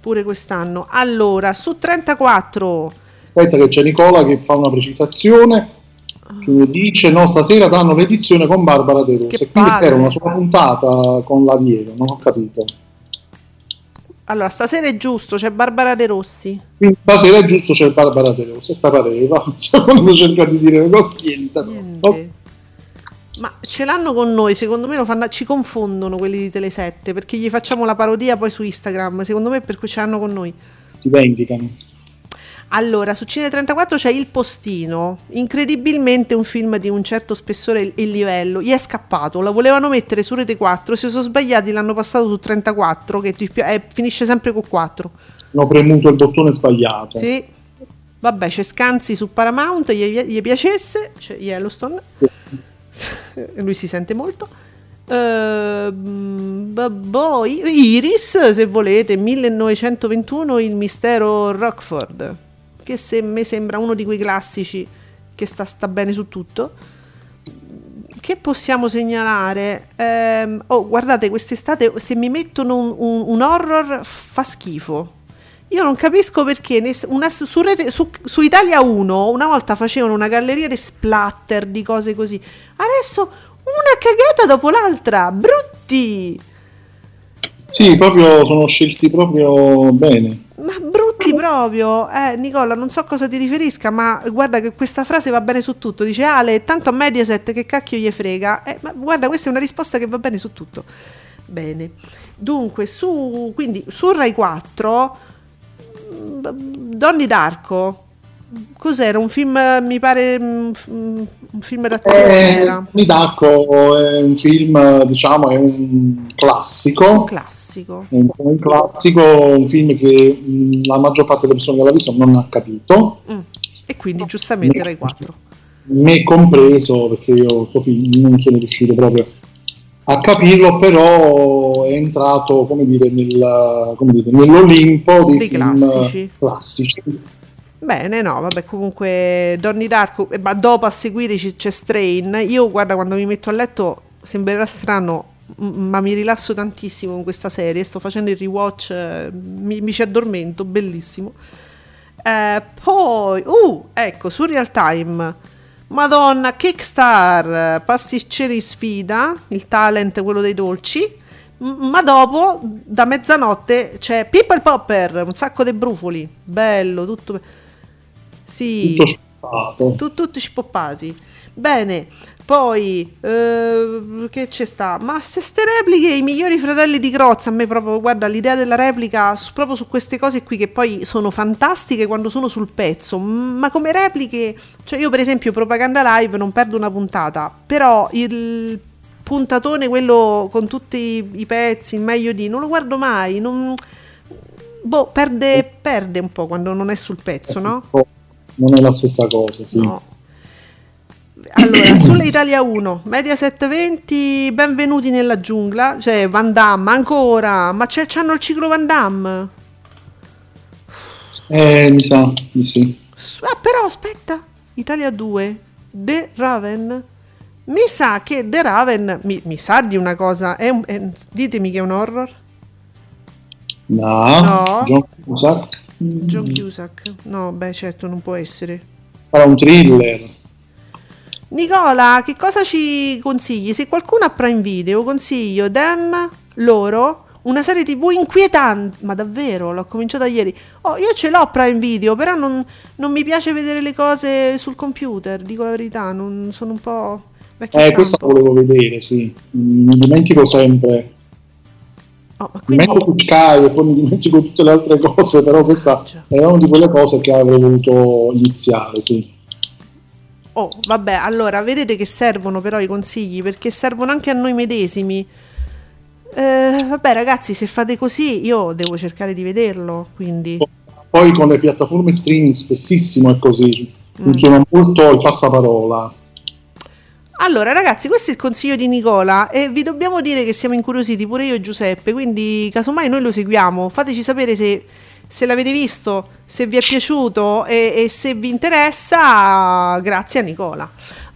[SPEAKER 1] Pure quest'anno. Allora, su 34.
[SPEAKER 2] Aspetta che c'è Nicola che fa una precisazione che dice no stasera danno l'edizione con Barbara De Rose quindi era una sua puntata con la non ho capito.
[SPEAKER 1] Allora stasera è giusto c'è Barbara De Rossi.
[SPEAKER 2] Quindi stasera è giusto c'è Barbara De Rossi e pareva [LAUGHS] cioè, quando cerca di dire le cose niente, niente. Oh.
[SPEAKER 1] ma ce l'hanno con noi secondo me fanno, ci confondono quelli di Tele7 perché gli facciamo la parodia poi su Instagram secondo me per cui ce l'hanno con noi.
[SPEAKER 2] Si vendicano
[SPEAKER 1] allora, su Cine 34 c'è Il Postino, incredibilmente un film di un certo spessore e livello. Gli è scappato, la volevano mettere su Rete 4, si sono sbagliati, l'hanno passato su 34, che eh, finisce sempre con 4.
[SPEAKER 2] Hanno premuto il bottone sbagliato.
[SPEAKER 1] Sì. Vabbè, c'è Scanzi su Paramount, gli, gli piacesse, c'è Yellowstone. Sì. [LAUGHS] Lui si sente molto. Uh, boh, Iris, se volete, 1921, il mistero Rockford che se me sembra uno di quei classici che sta, sta bene su tutto. Che possiamo segnalare? Eh, oh, guardate, quest'estate se mi mettono un, un, un, horror fa schifo. Io non capisco perché una, su, rete, su, su, Italia 1 una volta facevano una galleria di splatter, di cose così. Adesso una cagata dopo l'altra, brutti!
[SPEAKER 2] Sì, proprio sono scelti proprio bene.
[SPEAKER 1] Ma brutti proprio, eh, Nicola, non so cosa ti riferisca, ma guarda che questa frase va bene su tutto. Dice Ale, tanto a Mediaset che cacchio gli frega. Eh, ma guarda, questa è una risposta che va bene su tutto. Bene. Dunque, su, quindi, su Rai 4, mm, Donny d'Arco, cos'era? Un film, mi pare, mm, un film d'azione
[SPEAKER 2] eh, era? Midacco è un film, diciamo, è un classico.
[SPEAKER 1] Un classico.
[SPEAKER 2] Un, un classico, un film che mh, la maggior parte delle persone che l'ha visto non ha capito.
[SPEAKER 1] Mm. E quindi giustamente era i quattro.
[SPEAKER 2] Me compreso, perché io non sono riuscito proprio a capirlo, però è entrato, come dire, nel, come dire nell'Olimpo dei, dei
[SPEAKER 1] classici.
[SPEAKER 2] classici
[SPEAKER 1] Bene, no, vabbè, comunque Donny Darko, eh, ma dopo a seguire c'è Strain. Io, guarda, quando mi metto a letto sembrerà strano, ma mi rilasso tantissimo con questa serie. Sto facendo il rewatch, eh, mi, mi ci addormento, bellissimo. Eh, poi, uh, ecco, su Real Time. Madonna, Kickstar, pasticceri sfida, il talent, quello dei dolci. Ma dopo, da mezzanotte, c'è People Popper, un sacco di brufoli. Bello, tutto sì, tutto tu, tutti spoppati. Bene, poi eh, che c'è sta? Ma se ste repliche, i migliori fratelli di Crozza, a me proprio, guarda, l'idea della replica su, proprio su queste cose qui che poi sono fantastiche quando sono sul pezzo, ma come repliche, cioè io per esempio Propaganda Live non perdo una puntata, però il puntatone, quello con tutti i pezzi, il meglio di, non lo guardo mai, non, boh, perde, perde un po' quando non è sul pezzo, no?
[SPEAKER 2] Non è la stessa cosa, sì. No.
[SPEAKER 1] Allora, [COUGHS] sulle Italia 1, Mediaset 20, benvenuti nella giungla, cioè Van Damme, ancora, ma c'è, c'hanno il ciclo Van Damme?
[SPEAKER 2] Eh, mi sa, mi sì.
[SPEAKER 1] Ah, però aspetta, Italia 2, The Raven, Mi sa che The Raven, mi, mi sa di una cosa, è un, è, ditemi che è un horror.
[SPEAKER 2] No, no. John Cusack.
[SPEAKER 1] John Cusack, no, beh certo non può essere.
[SPEAKER 2] Era un thriller.
[SPEAKER 1] Nicola, che cosa ci consigli? Se qualcuno ha Prime Video, consiglio Dem, loro, una serie tv inquietante, ma davvero, l'ho cominciata ieri. Oh, io ce l'ho Prime Video, però non, non mi piace vedere le cose sul computer, dico la verità, non sono un po'...
[SPEAKER 2] Eh, questa volevo vedere, sì. Mi dimentico sempre. Oh, quindi... Metto su Sky e poi mi dimentico tutte le altre cose, però questa è una di quelle cose che avrei voluto iniziare, sì.
[SPEAKER 1] Oh, vabbè, allora vedete che servono però i consigli perché servono anche a noi medesimi. Eh, vabbè, ragazzi, se fate così, io devo cercare di vederlo. Quindi.
[SPEAKER 2] Poi con le piattaforme streaming spessissimo è così. Mm. Funziona mm. molto il passaparola.
[SPEAKER 1] Allora, ragazzi, questo è il consiglio di Nicola e vi dobbiamo dire che siamo incuriositi pure io e Giuseppe, quindi casomai noi lo seguiamo. Fateci sapere se, se l'avete visto, se vi è piaciuto e, e se vi interessa. Grazie a Nicola.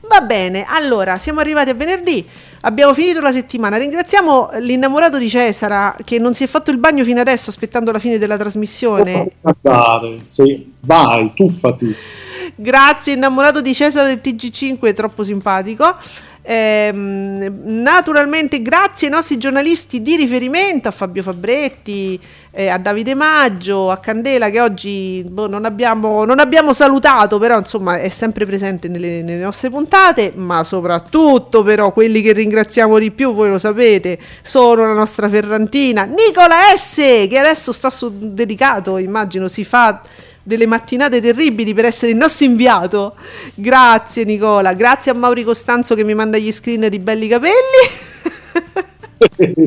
[SPEAKER 1] Va bene, allora siamo arrivati a venerdì. Abbiamo finito la settimana. Ringraziamo l'innamorato di Cesara che non si è fatto il bagno fino adesso aspettando la fine della trasmissione.
[SPEAKER 2] Andare, sì. Vai, tuffati.
[SPEAKER 1] Grazie, innamorato di Cesare del TG5, è troppo simpatico. Eh, naturalmente grazie ai nostri giornalisti di riferimento, a Fabio Fabretti, eh, a Davide Maggio, a Candela che oggi boh, non, abbiamo, non, abbiamo, salutato, però insomma è sempre presente nelle, nelle, nostre puntate, ma soprattutto però quelli che ringraziamo di più, voi lo sapete, sono la nostra Ferrantina, Nicola S, che adesso sta su dedicato, immagino si fa delle mattinate terribili per essere il nostro inviato. Grazie Nicola, grazie a Mauri Costanzo che mi manda gli screen di belli capelli.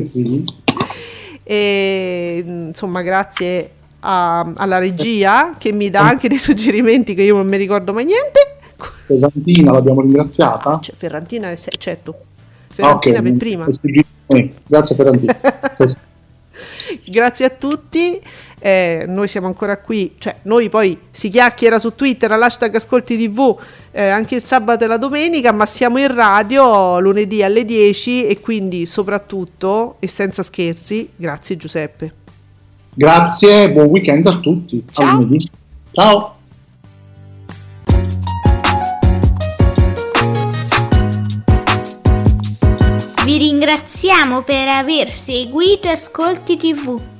[SPEAKER 1] [LAUGHS] sì. E, insomma, grazie a, alla regia che mi dà anche dei suggerimenti che io non mi ricordo mai niente.
[SPEAKER 2] Ferrantina l'abbiamo ringraziata?
[SPEAKER 1] Cioè, Ferrantina, certo. Ferrantina okay. per prima.
[SPEAKER 2] Grazie Ferrantina. [LAUGHS]
[SPEAKER 1] grazie a tutti eh, noi siamo ancora qui, cioè noi poi si chiacchiera su Twitter all'hashtag Ascolti TV eh, anche il sabato e la domenica, ma siamo in radio lunedì alle 10 e quindi soprattutto e senza scherzi, grazie Giuseppe.
[SPEAKER 2] Grazie, buon weekend a tutti.
[SPEAKER 1] Ciao.
[SPEAKER 2] Ciao.
[SPEAKER 4] Vi ringraziamo per aver seguito Ascolti TV.